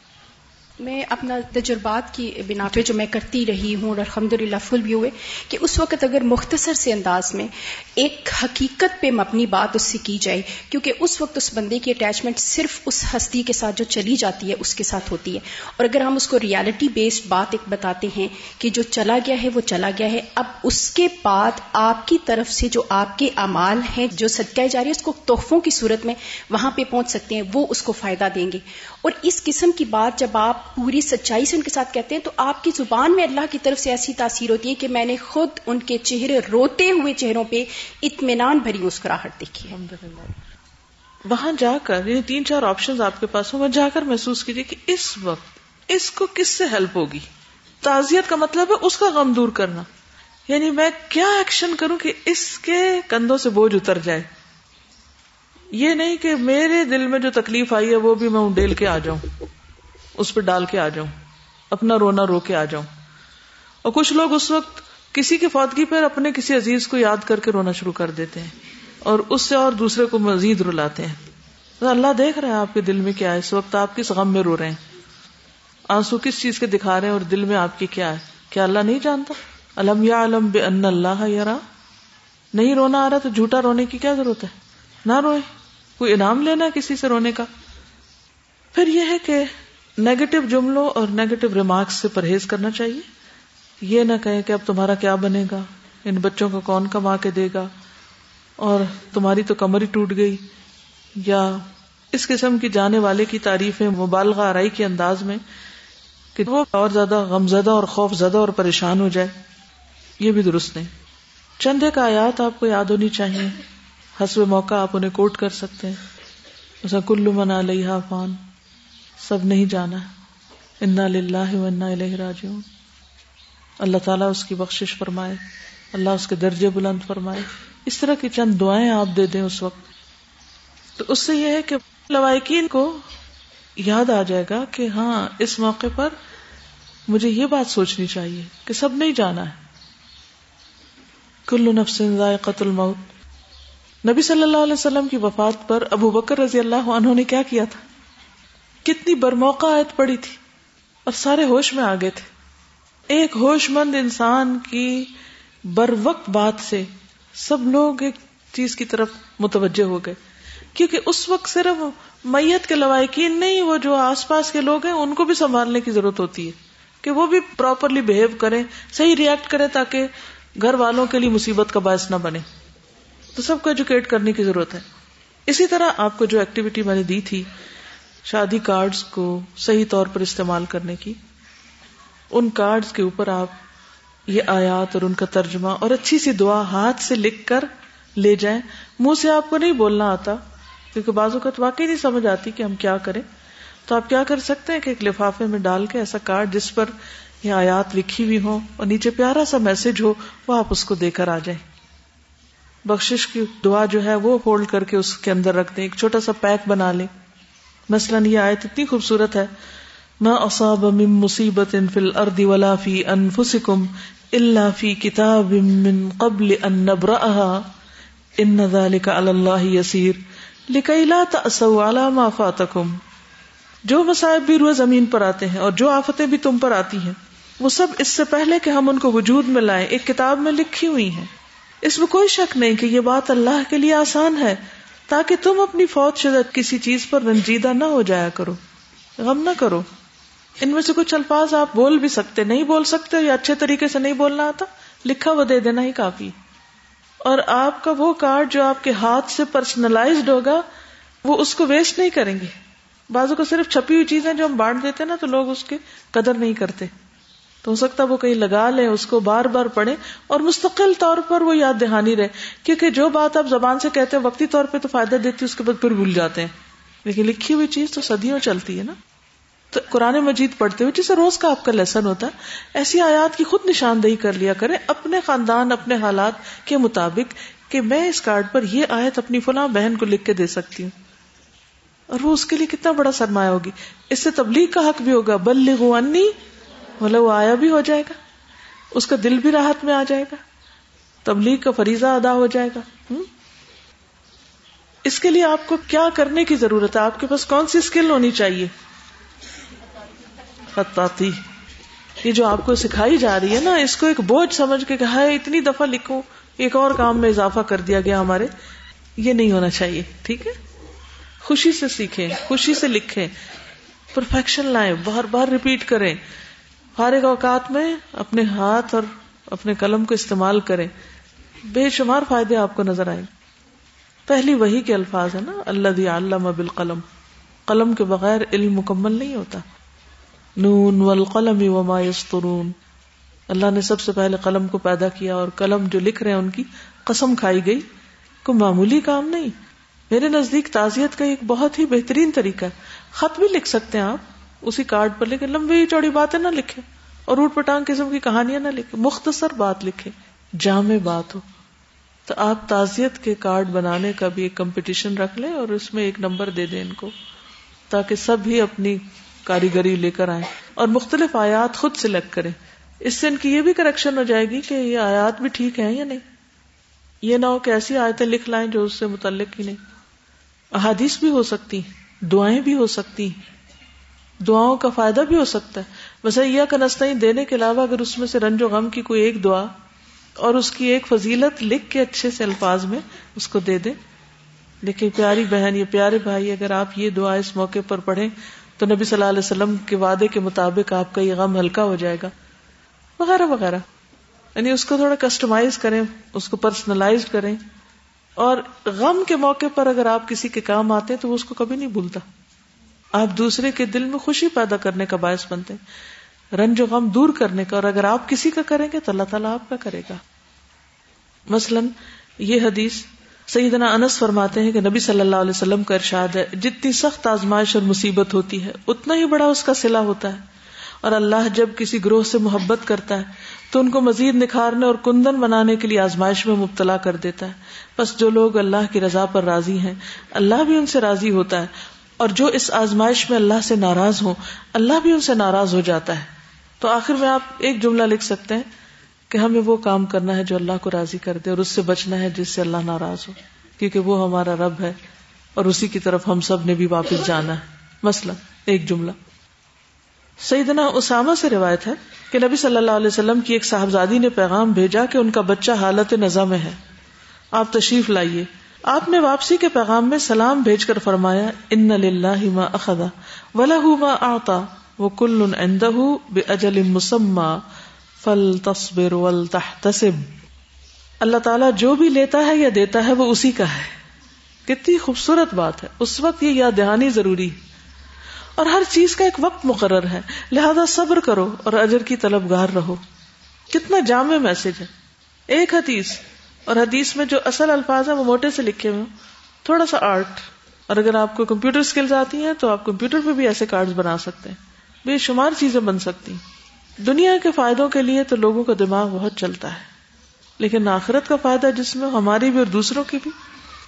میں اپنا تجربات کی بنا پہ جو میں کرتی رہی ہوں اور الحمد للہ فل بھی ہوئے کہ اس وقت اگر مختصر سے انداز میں ایک حقیقت پہ اپنی بات اس سے کی جائے، کیونکہ اس وقت اس بندے کی اٹیچمنٹ صرف اس ہستی کے ساتھ جو چلی جاتی ہے، اس کے ساتھ ہوتی ہے۔ اور اگر ہم اس کو ریالٹی بیسڈ بات ایک بتاتے ہیں کہ جو چلا گیا ہے، وہ چلا گیا ہے، اب اس کے بعد آپ کی طرف سے جو آپ کے امال ہیں، جو صدقہ جاری ہے، اس کو تحفوں کی صورت میں وہاں پہ پہنچ سکتے ہیں، وہ اس کو فائدہ دیں گے۔ اور اس قسم کی بات جب آپ پوری سچائی سے ان کے ساتھ کہتے ہیں تو آپ کی زبان میں اللہ کی طرف سے ایسی تاثیر ہوتی ہے کہ میں نے خود ان کے چہرے روتے ہوئے چہروں پہ اطمینان بھری مسکراہٹ دیکھی وہاں جا کر یہ تین چار آپشن آپ کے پاس ہوں، وہاں جا کر محسوس کیجیے کہ اس وقت اس کو کس سے ہیلپ ہوگی؟ تعزیت کا مطلب ہے اس کا غم دور کرنا۔ یعنی میں کیا ایکشن کروں کہ اس کے کندھوں سے بوجھ اتر جائے؟ یہ نہیں کہ میرے دل میں جو تکلیف آئی ہے وہ بھی میں ڈیل کے آ جاؤں، اس پہ ڈال کے آ جاؤں، اپنا رونا رو کے آ جاؤں۔ اور کچھ لوگ اس وقت کسی کی فوتگی پر اپنے کسی عزیز کو یاد کر کے رونا شروع کر دیتے ہیں اور اس سے اور دوسرے کو مزید رلاتے ہیں۔ اللہ دیکھ رہے ہیں آپ کے دل میں کیا ہے؟ اس وقت آپ کس غم میں رو رہے ہیں؟ آنسو کس چیز کے دکھا رہے ہیں اور دل میں آپ کی کیا ہے؟ کیا اللہ نہیں جانتا؟ علم یا علم بے ان اللہ یار نہیں رونا آ رہا تو جھوٹا رونے کی کیا ضرورت ہے؟ نہ روئے۔ کوئی انعام لینا کسی سے رونے کا؟ پھر یہ ہے کہ نیگیٹو جملوں اور نیگیٹو ریمارکس سے پرہیز کرنا چاہیے۔ یہ نہ کہیں کہ اب تمہارا کیا بنے گا؟ ان بچوں کو کون کما کے دے گا؟ اور تمہاری تو کمر ہی ٹوٹ گئی۔ یا اس قسم کی جانے والے کی تعریفیں مبالغہ آرائی کے انداز میں کہ وہ اور زیادہ غمزدہ اور خوف زدہ اور پریشان ہو جائے۔ یہ بھی درست نہیں۔ چند ایک آیات آپ کو یاد ہونی چاہیے۔ حسب موقع آپ انہیں کوٹ کر سکتے ہیں۔ اسا کلو منا لئی فان۔ سب نہیں جانا۔ انا للہ و انا الہ راجعون۔ اللہ تعالیٰ اس کی بخشش فرمائے۔ اللہ اس کے درجے بلند فرمائے۔ اس طرح کی چند دعائیں آپ دے دیں اس وقت۔ تو اس سے یہ ہے کہ لوائقین کو یاد آ جائے گا کہ ہاں اس موقع پر مجھے یہ بات سوچنی چاہیے کہ سب نہیں جانا ہے۔ کلو نفس ذائقت الموت۔ نبی صلی اللہ علیہ وسلم کی وفات پر ابو بکر رضی اللہ عنہ نے کیا کیا تھا؟ کتنی برموقع آیت پڑی تھی۔ اور سارے ہوش میں آ گئے تھے۔ ایک ہوش مند انسان کی بر وقت بات سے سب لوگ ایک چیز کی طرف متوجہ ہو گئے۔ کیونکہ اس وقت صرف میت کے لوائقین نہیں، وہ جو آس پاس کے لوگ ہیں، ان کو بھی سنبھالنے کی ضرورت ہوتی ہے کہ وہ بھی پراپرلی بہیو کریں، صحیح ریئیکٹ کریں تاکہ گھر والوں کے لیے مصیبت کا باعث نہ بنے۔ تو سب کو ایجوکیٹ کرنے کی ضرورت ہے۔ اسی طرح آپ کو جو ایکٹیویٹی میں نے دی تھی، شادی کارڈز کو صحیح طور پر استعمال کرنے کی، ان کارڈز کے اوپر آپ یہ آیات اور ان کا ترجمہ اور اچھی سی دعا ہاتھ سے لکھ کر لے جائیں۔ منہ سے آپ کو نہیں بولنا آتا، کیونکہ بعض اوقات واقعی نہیں سمجھ آتی کہ ہم کیا کریں۔ تو آپ کیا کر سکتے ہیں کہ ایک لفافے میں ڈال کے ایسا کارڈ جس پر یہ آیات لکھی ہوئی ہو اور نیچے پیارا سا میسج ہو، وہ آپ اس کو دے کر آ جائیں۔ بخشش کی دعا جو ہے وہ فولڈ کر کے اس کے اندر رکھ دیں، ایک چھوٹا سا پیک بنا لیں۔ مثلاً یہ آیت اتنی خوبصورت ہے، ما اصاب من مصیبت فی الارض ولا فی انفسکم الا فی کتاب من قبل ان نبرأها ان ذلك علی اللہ یسیر، لکئی لا تأسوا علی ما فاتکم۔ جو مصائب بھی روح زمین پر آتے ہیں اور جو آفتیں بھی تم پر آتی ہیں، وہ سب اس سے پہلے کہ ہم ان کو وجود میں لائیں۔ ایک کتاب میں لکھی ہوئی ہیں۔ اس میں کوئی شک نہیں کہ یہ بات اللہ کے لیے آسان ہے، تاکہ تم اپنی فوج شدہ کسی چیز پر رنجیدہ نہ ہو جایا کرو۔ غم نہ کرو۔ ان میں سے کچھ الفاظ آپ بول بھی سکتے، نہیں بول سکتے، یا اچھے طریقے سے نہیں بولنا آتا، لکھا وہ دے دینا ہی کافی۔ اور آپ کا وہ کارڈ جو آپ کے ہاتھ سے پرسنلائزڈ ہوگا، وہ اس کو ویسٹ نہیں کریں گے۔ بازو کو صرف چھپی ہوئی چیزیں جو ہم بانٹ دیتے نا، تو لوگ اس کی قدر نہیں کرتے۔ تو ہو سکتا وہ کہیں لگا لیں، اس کو بار بار پڑھیں اور مستقل طور پر وہ یاد دہانی رہے۔ کیونکہ جو بات آپ زبان سے کہتے ہیں، وقتی طور پہ تو فائدہ دیتی ہے، اس کے بعد پھر بھول جاتے ہیں۔ لیکن لکھی ہوئی چیز تو صدیوں چلتی ہے نا۔ تو قرآن مجید پڑھتے ہوئے جسے روز کا آپ کا لیسن ہوتا ہے، ایسی آیات کی خود نشاندہی کر لیا کریں، اپنے خاندان، اپنے حالات کے مطابق کہ میں اس کارڈ پر یہ آیت اپنی فلاں بہن کو لکھ کے دے سکتی ہوں۔ اور وہ اس کے لیے کتنا بڑا سرمایہ ہوگی۔ اس سے تبلیغ کا حق بھی ہوگا۔ بل انی مطلب وہ آیا بھی ہو جائے گا۔ اس کا دل بھی راحت میں آ جائے گا۔ تبلیغ کا فریضہ ادا ہو جائے گا۔ اس کے لیے آپ کو کیا کرنے کی ضرورت ہے؟ آپ کے پاس کون سی اسکل ہونی چاہیے؟ خطاطی۔ یہ جو آپ کو سکھائی جا رہی ہے نا، اس کو ایک بوجھ سمجھ کے کہا ہے اتنی دفعہ لکھو ایک اور کام میں اضافہ کر دیا گیا ہمارے۔ یہ نہیں ہونا چاہیے، ٹھیک ہے؟ خوشی سے سیکھیں، خوشی سے لکھیں۔ پرفیکشن لائیں، بار بار ریپیٹ کریں۔ فارغ اوقات میں اپنے ہاتھ اور اپنے قلم کو استعمال کریں۔ بے شمار فائدے آپ کو نظر آئیں۔ پہلی وہی کے الفاظ ہے نا اللہ دیا علامہ بالقلم۔ قلم کے بغیر علم مکمل نہیں ہوتا۔ نون والقلم وما یسترون اللہ نے سب سے پہلے قلم کو پیدا کیا اور قلم جو لکھ رہے ہیں ان کی قسم کھائی گئی۔ کوئی معمولی کام نہیں۔ میرے نزدیک تعزیت کا ایک بہت ہی بہترین طریقہ ہے۔ خط بھی لکھ سکتے ہیں آپ۔ اسی کارڈ پر لکھے، لمبی چوڑی باتیں نہ لکھے، اور اوٹ پٹانگ قسم کی کہانیاں نہ لکھے، مختصر بات لکھے، جامع بات ہو۔ تو آپ تعزیت کے کارڈ بنانے کا بھی ایک کمپٹیشن رکھ لیں اور اس میں ایک نمبر دے دیں ان کو، تاکہ سب ہی اپنی کاریگری لے کر آئیں۔ اور مختلف آیات خود سلیکٹ کریں۔ اس سے ان کی یہ بھی کریکشن ہو جائے گی کہ یہ آیات بھی ٹھیک ہیں یا نہیں۔ یہ نہ ہو کہ ایسی آیتیں لکھ لائیں جو اس سے متعلق ہی نہیں۔ احادیث بھی ہو سکتی دعائیں بھی ہو سکتی دعاؤں کا فائدہ بھی ہو سکتا ہے۔ ویسے یہ کنستیں دینے کے علاوہ اگر اس میں سے رنج و غم کی کوئی ایک دعا اور اس کی ایک فضیلت لکھ کے اچھے سے الفاظ میں اس کو دے دیں۔ لیکن پیاری بہن یا پیارے بھائی، اگر آپ یہ دعا اس موقع پر پڑھیں تو نبی صلی اللہ علیہ وسلم کے وعدے کے مطابق آپ کا یہ غم ہلکا ہو جائے گا۔ وغیرہ وغیرہ۔ یعنی اس کو تھوڑا کسٹمائز کریں، اس کو پرسنلائز کریں۔ اور غم کے موقع پر اگر آپ کسی کے کام آتے ہیں تو وہ اس کو کبھی نہیں بھولتا۔ آپ دوسرے کے دل میں خوشی پیدا کرنے کا باعث بنتے ہیں۔ رنج و غم دور کرنے کا اور اگر آپ کسی کا کریں گے تو اللہ تعالیٰ آپ کا کرے گا۔ مثلا یہ حدیث سیدنا انس فرماتے ہیں کہ نبی صلی اللہ علیہ وسلم کا ارشاد ہے، جتنی سخت آزمائش اور مصیبت ہوتی ہے، اتنا ہی بڑا اس کا سلا ہوتا ہے۔ اور اللہ جب کسی گروہ سے محبت کرتا ہے، تو ان کو مزید نکھارنے اور کندن بنانے کے لیے آزمائش میں مبتلا کر دیتا ہے۔ بس جو لوگ اللہ کی رضا پر راضی ہیں، اللہ بھی ان سے راضی ہوتا ہے۔ اور جو اس آزمائش میں اللہ سے ناراض ہوں، اللہ بھی ان سے ناراض ہو جاتا ہے۔ تو آخر میں آپ ایک جملہ لکھ سکتے ہیں کہ ہمیں وہ کام کرنا ہے جو اللہ کو راضی کر دے اور اس سے بچنا ہے جس سے اللہ ناراض ہو، کیونکہ وہ ہمارا رب ہے اور اسی کی طرف ہم سب نے بھی واپس جانا ہے۔ مثلا ایک جملہ۔ سیدنا اسامہ سے روایت ہے کہ نبی صلی اللہ علیہ وسلم کی ایک صاحبزادی نے پیغام بھیجا کہ ان کا بچہ حالت نظر میں ہے۔ آپ تشریف لائیے۔ آپ نے واپسی کے پیغام میں سلام بھیج کر فرمایا، ان ما اخذا ولہ ما آتا وہ کل اجل مسما فل ولتحتسب۔ اللہ تعالیٰ جو بھی لیتا ہے یا دیتا ہے وہ اسی کا ہے۔ کتنی خوبصورت بات ہے۔ اس وقت یہ یاد دہانی ضروری اور ہر چیز کا ایک وقت مقرر ہے۔ لہذا صبر کرو اور اجر کی طلب گار رہو۔ کتنا جامع میسج ہے۔ ایک حدیث اور حدیث میں جو اصل الفاظ ہیں وہ موٹے سے لکھے ہوئے تھوڑا سا آرٹ اور اگر آپ کو کمپیوٹر اسکلز آتی ہیں تو آپ کمپیوٹر پہ بھی ایسے کارڈ بنا سکتے ہیں۔ بے شمار چیزیں بن سکتی دنیا کے فائدوں کے لیے تو لوگوں کا دماغ بہت چلتا ہے۔ لیکن آخرت کا فائدہ جس میں ہماری بھی اور دوسروں کی بھی،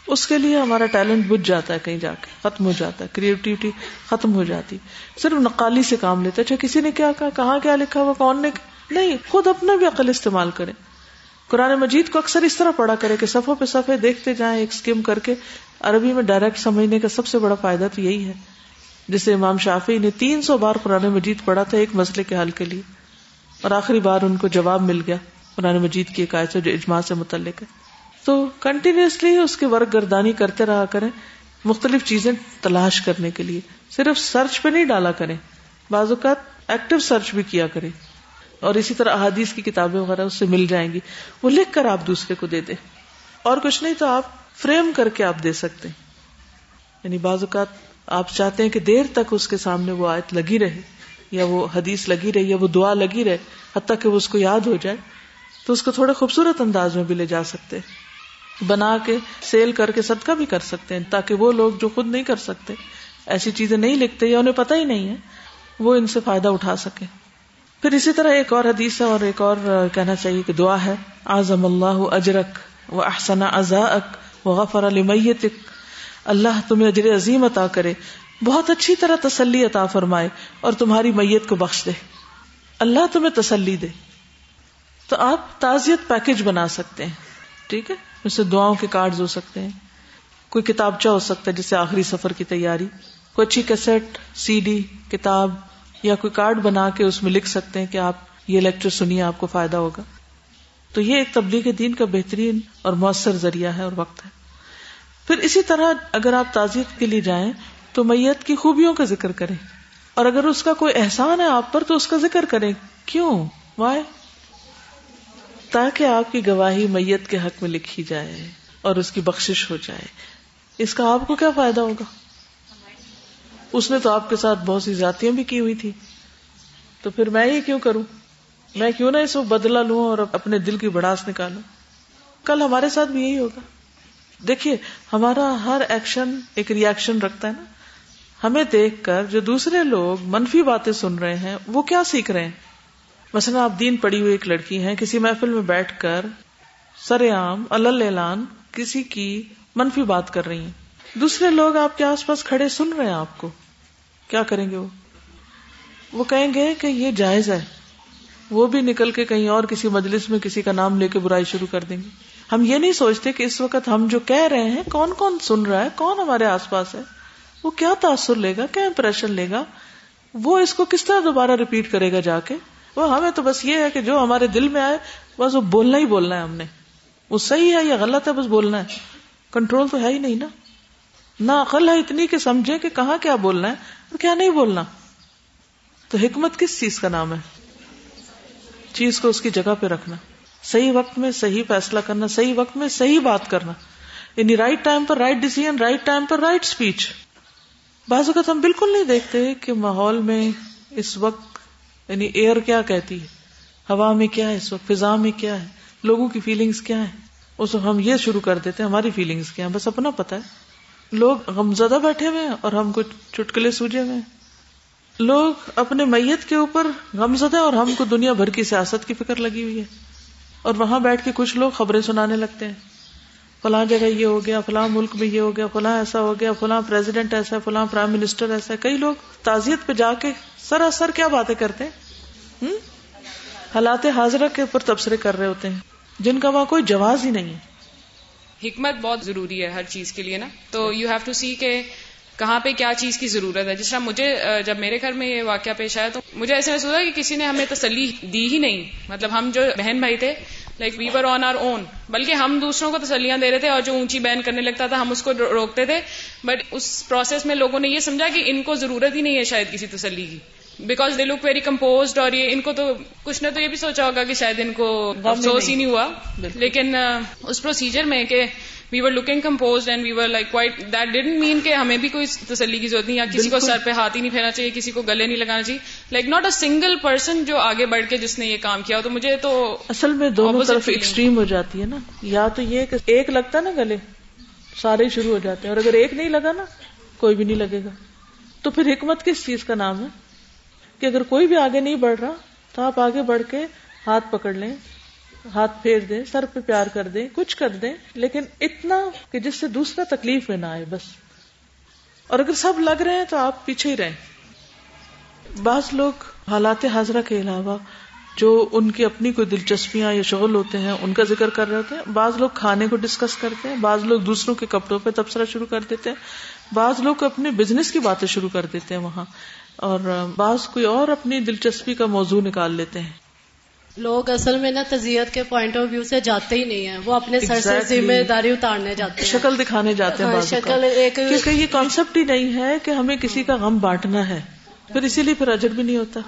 اس کے لیے ہمارا ٹیلنٹ بج جاتا ہے کہیں جا کے، ختم ہو جاتا ہے۔ کریٹیوٹی ختم ہو جاتی۔ صرف نقالی سے کام لیتا ہے۔ اچھا کسی نے کیا کہا؟ کہاں کیا لکھا ہوا؟ کون نے نہیں، خود اپنا بھی عقل استعمال کرے قرآن مجید کو اکثر اس طرح پڑھا کرے کہ صفوں پہ صفحے دیکھتے جائیں، ایک اسکیم کر کے عربی میں ڈائریکٹ سمجھنے کا سب سے بڑا فائدہ تو یہی ہے۔ جسے امام شافی نے تین سو بار قرآن مجید پڑھا تھا ایک مسئلے کے حل کے لیے، اور آخری بار ان کو جواب مل گیا۔ قرآن مجید کی ایک آیت جو اجماع سے متعلق ہے۔ تو کنٹینیوسلی اس کی ورک گردانی کرتے رہا کریں، مختلف چیزیں تلاش کرنے کے لیے۔ صرف سرچ پہ نہیں ڈالا کریں، بعض اوقات ایکٹیو سرچ بھی کیا کریں۔ اور اسی طرح احادیث کی کتابیں وغیرہ اس سے مل جائیں گی۔ وہ لکھ کر آپ دوسرے کو دے دیں۔ اور کچھ نہیں تو آپ فریم کر کے آپ دے سکتے ہیں۔ یعنی بعض اوقات آپ چاہتے ہیں کہ دیر تک اس کے سامنے وہ آیت لگی رہے یا وہ حدیث لگی رہے یا وہ دعا لگی رہے، حتیٰ کہ وہ اس کو یاد ہو جائے، تو اس کو تھوڑے خوبصورت انداز میں بھی لے جا سکتے بنا کے سیل کر کے صدقہ بھی کر سکتے ہیں، تاکہ وہ لوگ جو خود نہیں کر سکتے، ایسی چیزیں نہیں لکھتے یا انہیں پتہ ہی نہیں ہے، وہ ان سے فائدہ اٹھا سکے پھر اسی طرح ایک اور حدیث ہے اور ایک اور کہنا چاہیے کہ دعا ہے آزم اللہ اجرک و احسن ازا اک و غفر علیہ اللہ تمہیں اجر عظیم عطا کرے، بہت اچھی طرح تسلی عطا فرمائے اور تمہاری میت کو بخش دے۔ اللہ تمہیں تسلی دے۔ تو آپ تعزیت پیکج بنا سکتے ہیں، ٹھیک ہے؟ جیسے دعاؤں کے کارڈ ہو سکتے ہیں۔ کوئی کتابچہ ہو سکتا ہے جسے آخری سفر کی تیاری، کوئی اچھی کیسٹ سی ڈی کتاب یا کوئی کارڈ بنا کے اس میں لکھ سکتے ہیں کہ آپ یہ لیکچر سنیے، آپ کو فائدہ ہوگا۔ تو یہ ایک تبلیغ دین کا بہترین اور مؤثر ذریعہ ہے اور وقت ہے۔ پھر اسی طرح اگر آپ تعزیت کے لیے جائیں تو میت کی خوبیوں کا ذکر کریں۔ اور اگر اس کا کوئی احسان ہے آپ پر تو اس کا ذکر کریں۔ کیوں؟ وائے تاکہ آپ کی گواہی میت کے حق میں لکھی جائے اور اس کی بخشش ہو جائے۔ اس کا آپ کو کیا فائدہ ہوگا؟ اس نے تو آپ کے ساتھ بہت سی ذاتیاں بھی کی ہوئی تھی۔ تو پھر میں یہ کیوں کروں؟ میں کیوں نہ اس کو بدلا لوں اور اپنے دل کی بڑاس نکالوں؟ کل ہمارے ساتھ بھی یہی ہوگا۔ دیکھیے، ہمارا ہر ایکشن ایک ریئیکشن رکھتا ہے نا۔ ہمیں دیکھ کر جو دوسرے لوگ منفی باتیں سن رہے ہیں، وہ کیا سیکھ رہے ہیں؟ مثلا آپ دین پڑی ہوئی ایک لڑکی ہیں، کسی محفل میں بیٹھ کر سر عام اعلان کسی کی منفی بات کر رہی ہیں۔ دوسرے لوگ آپ کے آس پاس کھڑے سن رہے ہیں آپ کو۔ کیا کریں گے وہ؟ وہ کہیں گے کہ یہ جائز ہے۔ وہ بھی نکل کے کہیں اور کسی مجلس میں کسی کا نام لے کے برائی شروع کر دیں گے۔ ہم یہ نہیں سوچتے کہ اس وقت ہم جو کہہ رہے ہیں، کون کون سن رہا ہے؟ کون ہمارے آس پاس ہے؟ وہ کیا تاثر لے گا؟ کیا امپریشن لے گا؟ وہ اس کو کس طرح دوبارہ ریپیٹ کرے گا جا کے؟ وہ ہمیں تو بس یہ ہے کہ جو ہمارے دل میں آئے، بس وہ بولنا ہی بولنا ہے ہم نے۔ وہ صحیح ہے یا غلط ہے، بس بولنا ہے۔ کنٹرول تو ہے ہی نہیں نا۔ نہ عقل ہے اتنی کہ سمجھے کہ کہاں کیا بولنا ہے اور کیا نہیں بولنا۔ تو حکمت کس چیز کا نام ہے؟ چیز کو اس کی جگہ پہ رکھنا۔ صحیح وقت میں صحیح فیصلہ کرنا، صحیح وقت میں صحیح بات کرنا۔ یعنی رائٹ ٹائم پر رائٹ ڈیسیزن رائٹ ٹائم پر رائٹ اسپیچ بعض اوقات ہم بالکل نہیں دیکھتے کہ ماحول میں اس وقت یعنی ایئر کیا کہتی ہے؟ ہوا میں کیا ہے اس وقت؟ فضا میں کیا ہے؟ لوگوں کی فیلنگس کیا ہے اس وقت ہم یہ شروع کر دیتے ہیں، ہماری فیلنگس کیا ہے بس اپنا پتا ہے۔ لوگ غمزدہ بیٹھے ہوئے ہیں اور ہم کو چٹکلے سوجے ہوئے ہیں۔ لوگ اپنے میت کے اوپر غمزدہ اور ہم کو دنیا بھر کی سیاست کی فکر لگی ہوئی ہے۔ اور وہاں بیٹھ کے کچھ لوگ خبریں سنانے لگتے ہیں۔ فلاں جگہ یہ ہو گیا، فلاں ملک میں یہ ہو گیا، فلاں ایسا ہو گیا، فلاں پریزیڈنٹ ایسا فلاں پرائم منسٹر ایسا کئی لوگ تعزیت پہ جا کے سراسر کیا باتیں کرتے ہیں؟ حالات حاضرہ کے اوپر تبصرے کر رہے ہوتے ہیں۔ جن کا وہاں کوئی جواز ہی نہیں ہے۔ حکمت بہت ضروری ہے ہر چیز کے لیے نا۔ تو یو ہیو ٹو سی کہ کہاں پہ کیا چیز کی ضرورت ہے۔ جس طرح مجھے جب میرے گھر میں یہ واقعہ پیش آیا تو مجھے ایسے محسوس ہوا کہ کسی نے ہمیں تسلی دی ہی نہیں۔ مطلب ہم جو بہن بھائی تھے like we were on our own بلکہ ہم دوسروں کو تسلیاں دے رہے تھے اور جو اونچی بین کرنے لگتا تھا ہم اس کو روکتے تھے۔ بٹ اس پروسیس میں لوگوں نے یہ سمجھا کہ ان کو ضرورت ہی نہیں ہے شاید کسی تسلی کی۔ Because they look very composed اور یہ ان کو تو کچھ نے تو یہ بھی سوچا ہوگا کہ شاید ان کو افسوس ہی نہیں ہوا۔ لیکن اس پروسیجر میں کہ we were looking compose and we were like quite that didn't mean کہ ہمیں بھی کوئی تسلی کی ضرورت نہیں یا کسی کو سر پہ ہاتھ ہی نہیں پھیرنا چاہیے کسی کو گلے نہیں لگانا چاہیے۔ Like not a single person جو آگے بڑھ کے جس نے یہ کام کیا تو مجھے تو اصل میں دونوں طرف ایکسٹریم ہو جاتی ہے نا۔ یا تو یہ کہ ایک لگتا نا گلے سارے شروع ہو جاتے ہیں۔ اور اگر ایک نہیں لگا نا کوئی بھی نہیں لگے گا۔ تو پھر حکمت کس چیز کا نام ہے؟ کہ اگر کوئی بھی آگے نہیں بڑھ رہا تو آپ آگے بڑھ کے ہاتھ پکڑ لیں، ہاتھ پھیر دیں، سر پہ پیار کر دیں، کچھ کر دیں، لیکن اتنا کہ جس سے دوسرا تکلیف میں نہ آئے بس۔ اور اگر سب لگ رہے ہیں تو آپ پیچھے ہی رہیں۔ بعض لوگ حالات حاضرہ کے علاوہ جو ان کی اپنی کوئی دلچسپیاں یا شغل ہوتے ہیں، ان کا ذکر کر رہے ہوتے ہیں۔ بعض لوگ کھانے کو ڈسکس کرتے ہیں، بعض لوگ دوسروں کے کپڑوں پہ تبصرہ شروع کر دیتے ہیں۔ بعض لوگ اپنے بزنس کی باتیں شروع کر دیتے ہیں وہاں۔ اور بعض کوئی اور اپنی دلچسپی کا موضوع نکال لیتے ہیں۔ لوگ اصل میں نا تزیت کے پوائنٹ آف ویو سے جاتے ہی نہیں ہیں۔ وہ اپنے سر سے ذمہ داری اتارنے جاتے ہیں۔ شکل دکھانے جاتے ہیں ہاں، شکل ایک کیونکہ یہ کانسیپٹ ہی نہیں ہے کہ ہمیں کسی کا غم بانٹنا ہے۔ پھر اسی لیے پھر اجر بھی نہیں ہوتا۔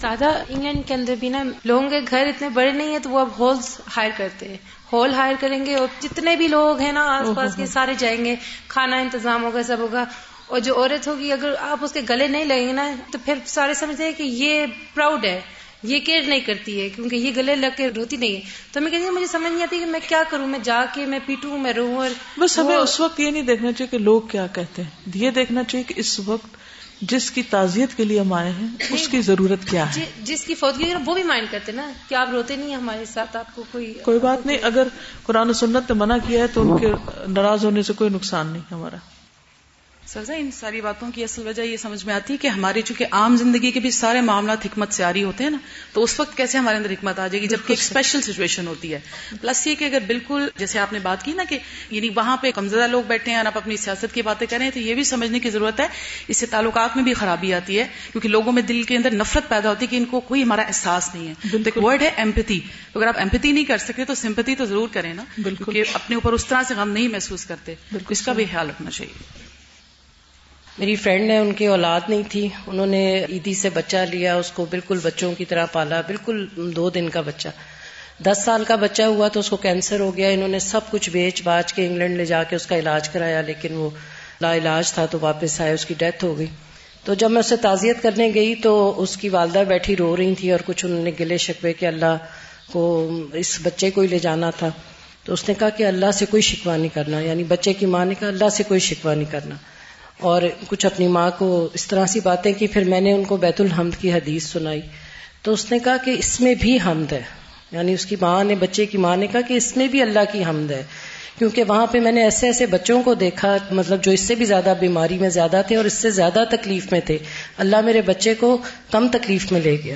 سادہ انگلینڈ کے اندر بھی نا لوگوں کے گھر اتنے بڑے نہیں ہیں تو وہ اب ہالس ہائر کرتے ہیں۔ ہال ہائر کریں گے اور جتنے بھی لوگ ہیں نا آس پاس کے سارے جائیں گے۔ کھانا انتظام ہوگا سب ہوگا۔ اور جو عورت ہوگی اگر آپ اس کے گلے نہیں لگیں گے نا تو پھر سارے سمجھتے ہیں کہ یہ پراؤڈ ہے یہ کیئر نہیں کرتی ہے کیونکہ یہ گلے لگ کے روتی نہیں ہے۔ تو میں کہتی ہوں مجھے سمجھ نہیں آتی کہ میں کیا کروں میں جا کے میں پیٹوں میں رو اور بس ہمیں اس وقت یہ نہیں دیکھنا چاہیے کہ لوگ کیا کہتے ہیں۔ یہ دیکھنا چاہیے کہ اس وقت جس کی تعزیت کے لیے ہم آئے ہیں اس کی ضرورت کیا ہے؟ جس کی فوتگی وہ بھی مائنڈ کرتے نا کہ آپ روتے نہیں ہمارے ساتھ آپ کو کوئی کوئی بات نہیں اگر قرآن و سنت نے منع کیا ہے تو ان کے ناراض ہونے سے کوئی نقصان نہیں ہمارا۔ سرزا ان ساری باتوں کی اصل وجہ یہ سمجھ میں آتی ہے کہ ہماری چونکہ عام زندگی کے بھی سارے معاملات حکمت سے آ رہی ہوتے ہیں نا تو اس وقت کیسے ہمارے اندر حکمت آ جائے گی؟ جبکہ ایک اسپیشل سچویشن ہوتی ہے۔ پلس یہ کہ اگر بالکل جیسے آپ نے بات کی نا کہ یعنی وہاں پہ کمزدہ لوگ بیٹھے ہیں اور آپ اپنی سیاست کی باتیں کریں تو یہ بھی سمجھنے کی ضرورت ہے۔ اس سے تعلقات میں بھی خرابی آتی ہے کیونکہ لوگوں میں دل کے اندر نفرت پیدا ہوتی ہے کہ ان کو کوئی ہمارا احساس نہیں ہے۔ تو ایک ورڈ ہے ایمپتی اگر آپ ایمپتی نہیں کر سکتے تو سمپتی تو ضرور کریں نا بالکل۔ اپنے اوپر اس طرح سے غم نہیں محسوس کرتے۔ اس کا بھی خیال رکھنا چاہیے۔ میری فرینڈ نے ان کی اولاد نہیں تھی۔ انہوں نے عیدی سے بچہ لیا، اس کو بالکل بچوں کی طرح پالا۔ بالکل دو دن کا بچہ۔ دس سال کا بچہ ہوا تو اس کو کینسر ہو گیا۔ انہوں نے سب کچھ بیچ باچ کے انگلینڈ لے جا کے اس کا علاج کرایا، لیکن وہ لا علاج تھا تو واپس آئے، اس کی ڈیتھ ہو گئی۔ تو جب میں اسے تعزیت کرنے گئی تو اس کی والدہ بیٹھی رو رہی تھی اور کچھ انہوں نے گلے شکوے کہ اللہ کو اس بچے کو ہی لے جانا تھا۔ تو اس نے کہا کہ اللہ سے کوئی شکوا نہیں کرنا یعنی بچے کی ماں نے کہا اللہ سے کوئی شکوا نہیں کرنا۔ اور کچھ اپنی ماں کو اس طرح سی باتیں کی، پھر میں نے ان کو بیت الحمد کی حدیث سنائی۔ تو اس نے کہا کہ اس میں بھی حمد ہے۔ یعنی اس کی ماں نے، بچے کی ماں نے کہا کہ اس میں بھی اللہ کی حمد ہے۔ کیونکہ وہاں پہ میں نے ایسے ایسے بچوں کو دیکھا مطلب جو اس سے بھی زیادہ بیماری میں زیادہ تھے اور اس سے زیادہ تکلیف میں تھے۔ اللہ میرے بچے کو کم تکلیف میں لے گیا۔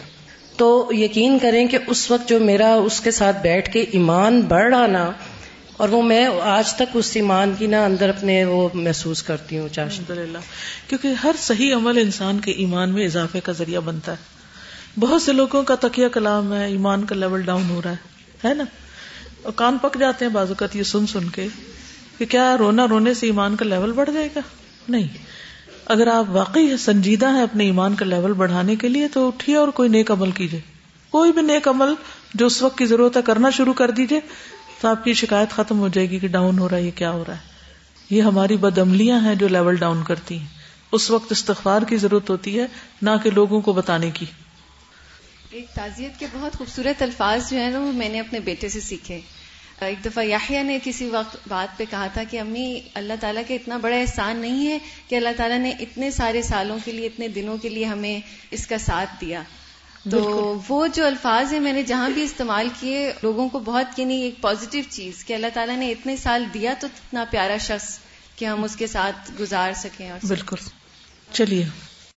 تو یقین کریں کہ اس وقت جو میرا، اس کے ساتھ بیٹھ کے ایمان بڑھ رہا نا اور وہ میں آج تک اس ایمان کی نا اندر اپنے وہ محسوس کرتی ہوں الحمد للہ کیونکہ ہر صحیح عمل انسان کے ایمان میں اضافے کا ذریعہ بنتا ہے۔ بہت سے لوگوں کا تکیہ کلام ہے، ایمان کا لیول ڈاؤن ہو رہا ہے ہے نا؟ اور کان پک جاتے ہیں بعض اوقات یہ سن سن کے کہ کیا رونا رونے سے ایمان کا لیول بڑھ جائے گا؟ نہیں۔ اگر آپ واقعی سنجیدہ ہیں اپنے ایمان کا لیول بڑھانے کے لیے تو اٹھیے اور کوئی نیک عمل کیجیے۔ کوئی بھی نیک عمل جو اس وقت کی ضرورت ہے کرنا شروع کر دیجیے۔ تو آپ کی شکایت ختم ہو جائے گی کہ ڈاؤن ہو رہا ہے، یہ کیا ہو رہا ہے؟ یہ ہماری بدعملیاں ہیں جو لیول ڈاؤن کرتی ہیں۔ اس وقت استغفار کی ضرورت ہوتی ہے، نہ کہ لوگوں کو بتانے کی۔ ایک تعزیت کے بہت خوبصورت الفاظ جو ہیں نا وہ میں نے اپنے بیٹے سے سیکھے۔ ایک دفعہ یاحیہ نے کسی وقت بات پہ کہا تھا کہ امی، اللہ تعالیٰ کا اتنا بڑا احسان نہیں ہے کہ اللہ تعالیٰ نے اتنے سارے سالوں کے لیے، اتنے دنوں کے لیے ہمیں اس کا ساتھ دیا۔ تو وہ جو الفاظ ہیں میں نے جہاں بھی استعمال کیے لوگوں کو بہت یعنی ایک پازیٹیو چیز کہ اللہ تعالیٰ نے اتنے سال دیا تو اتنا پیارا شخص کہ ہم اس کے ساتھ گزار سکیں اور بالکل۔ چلیے۔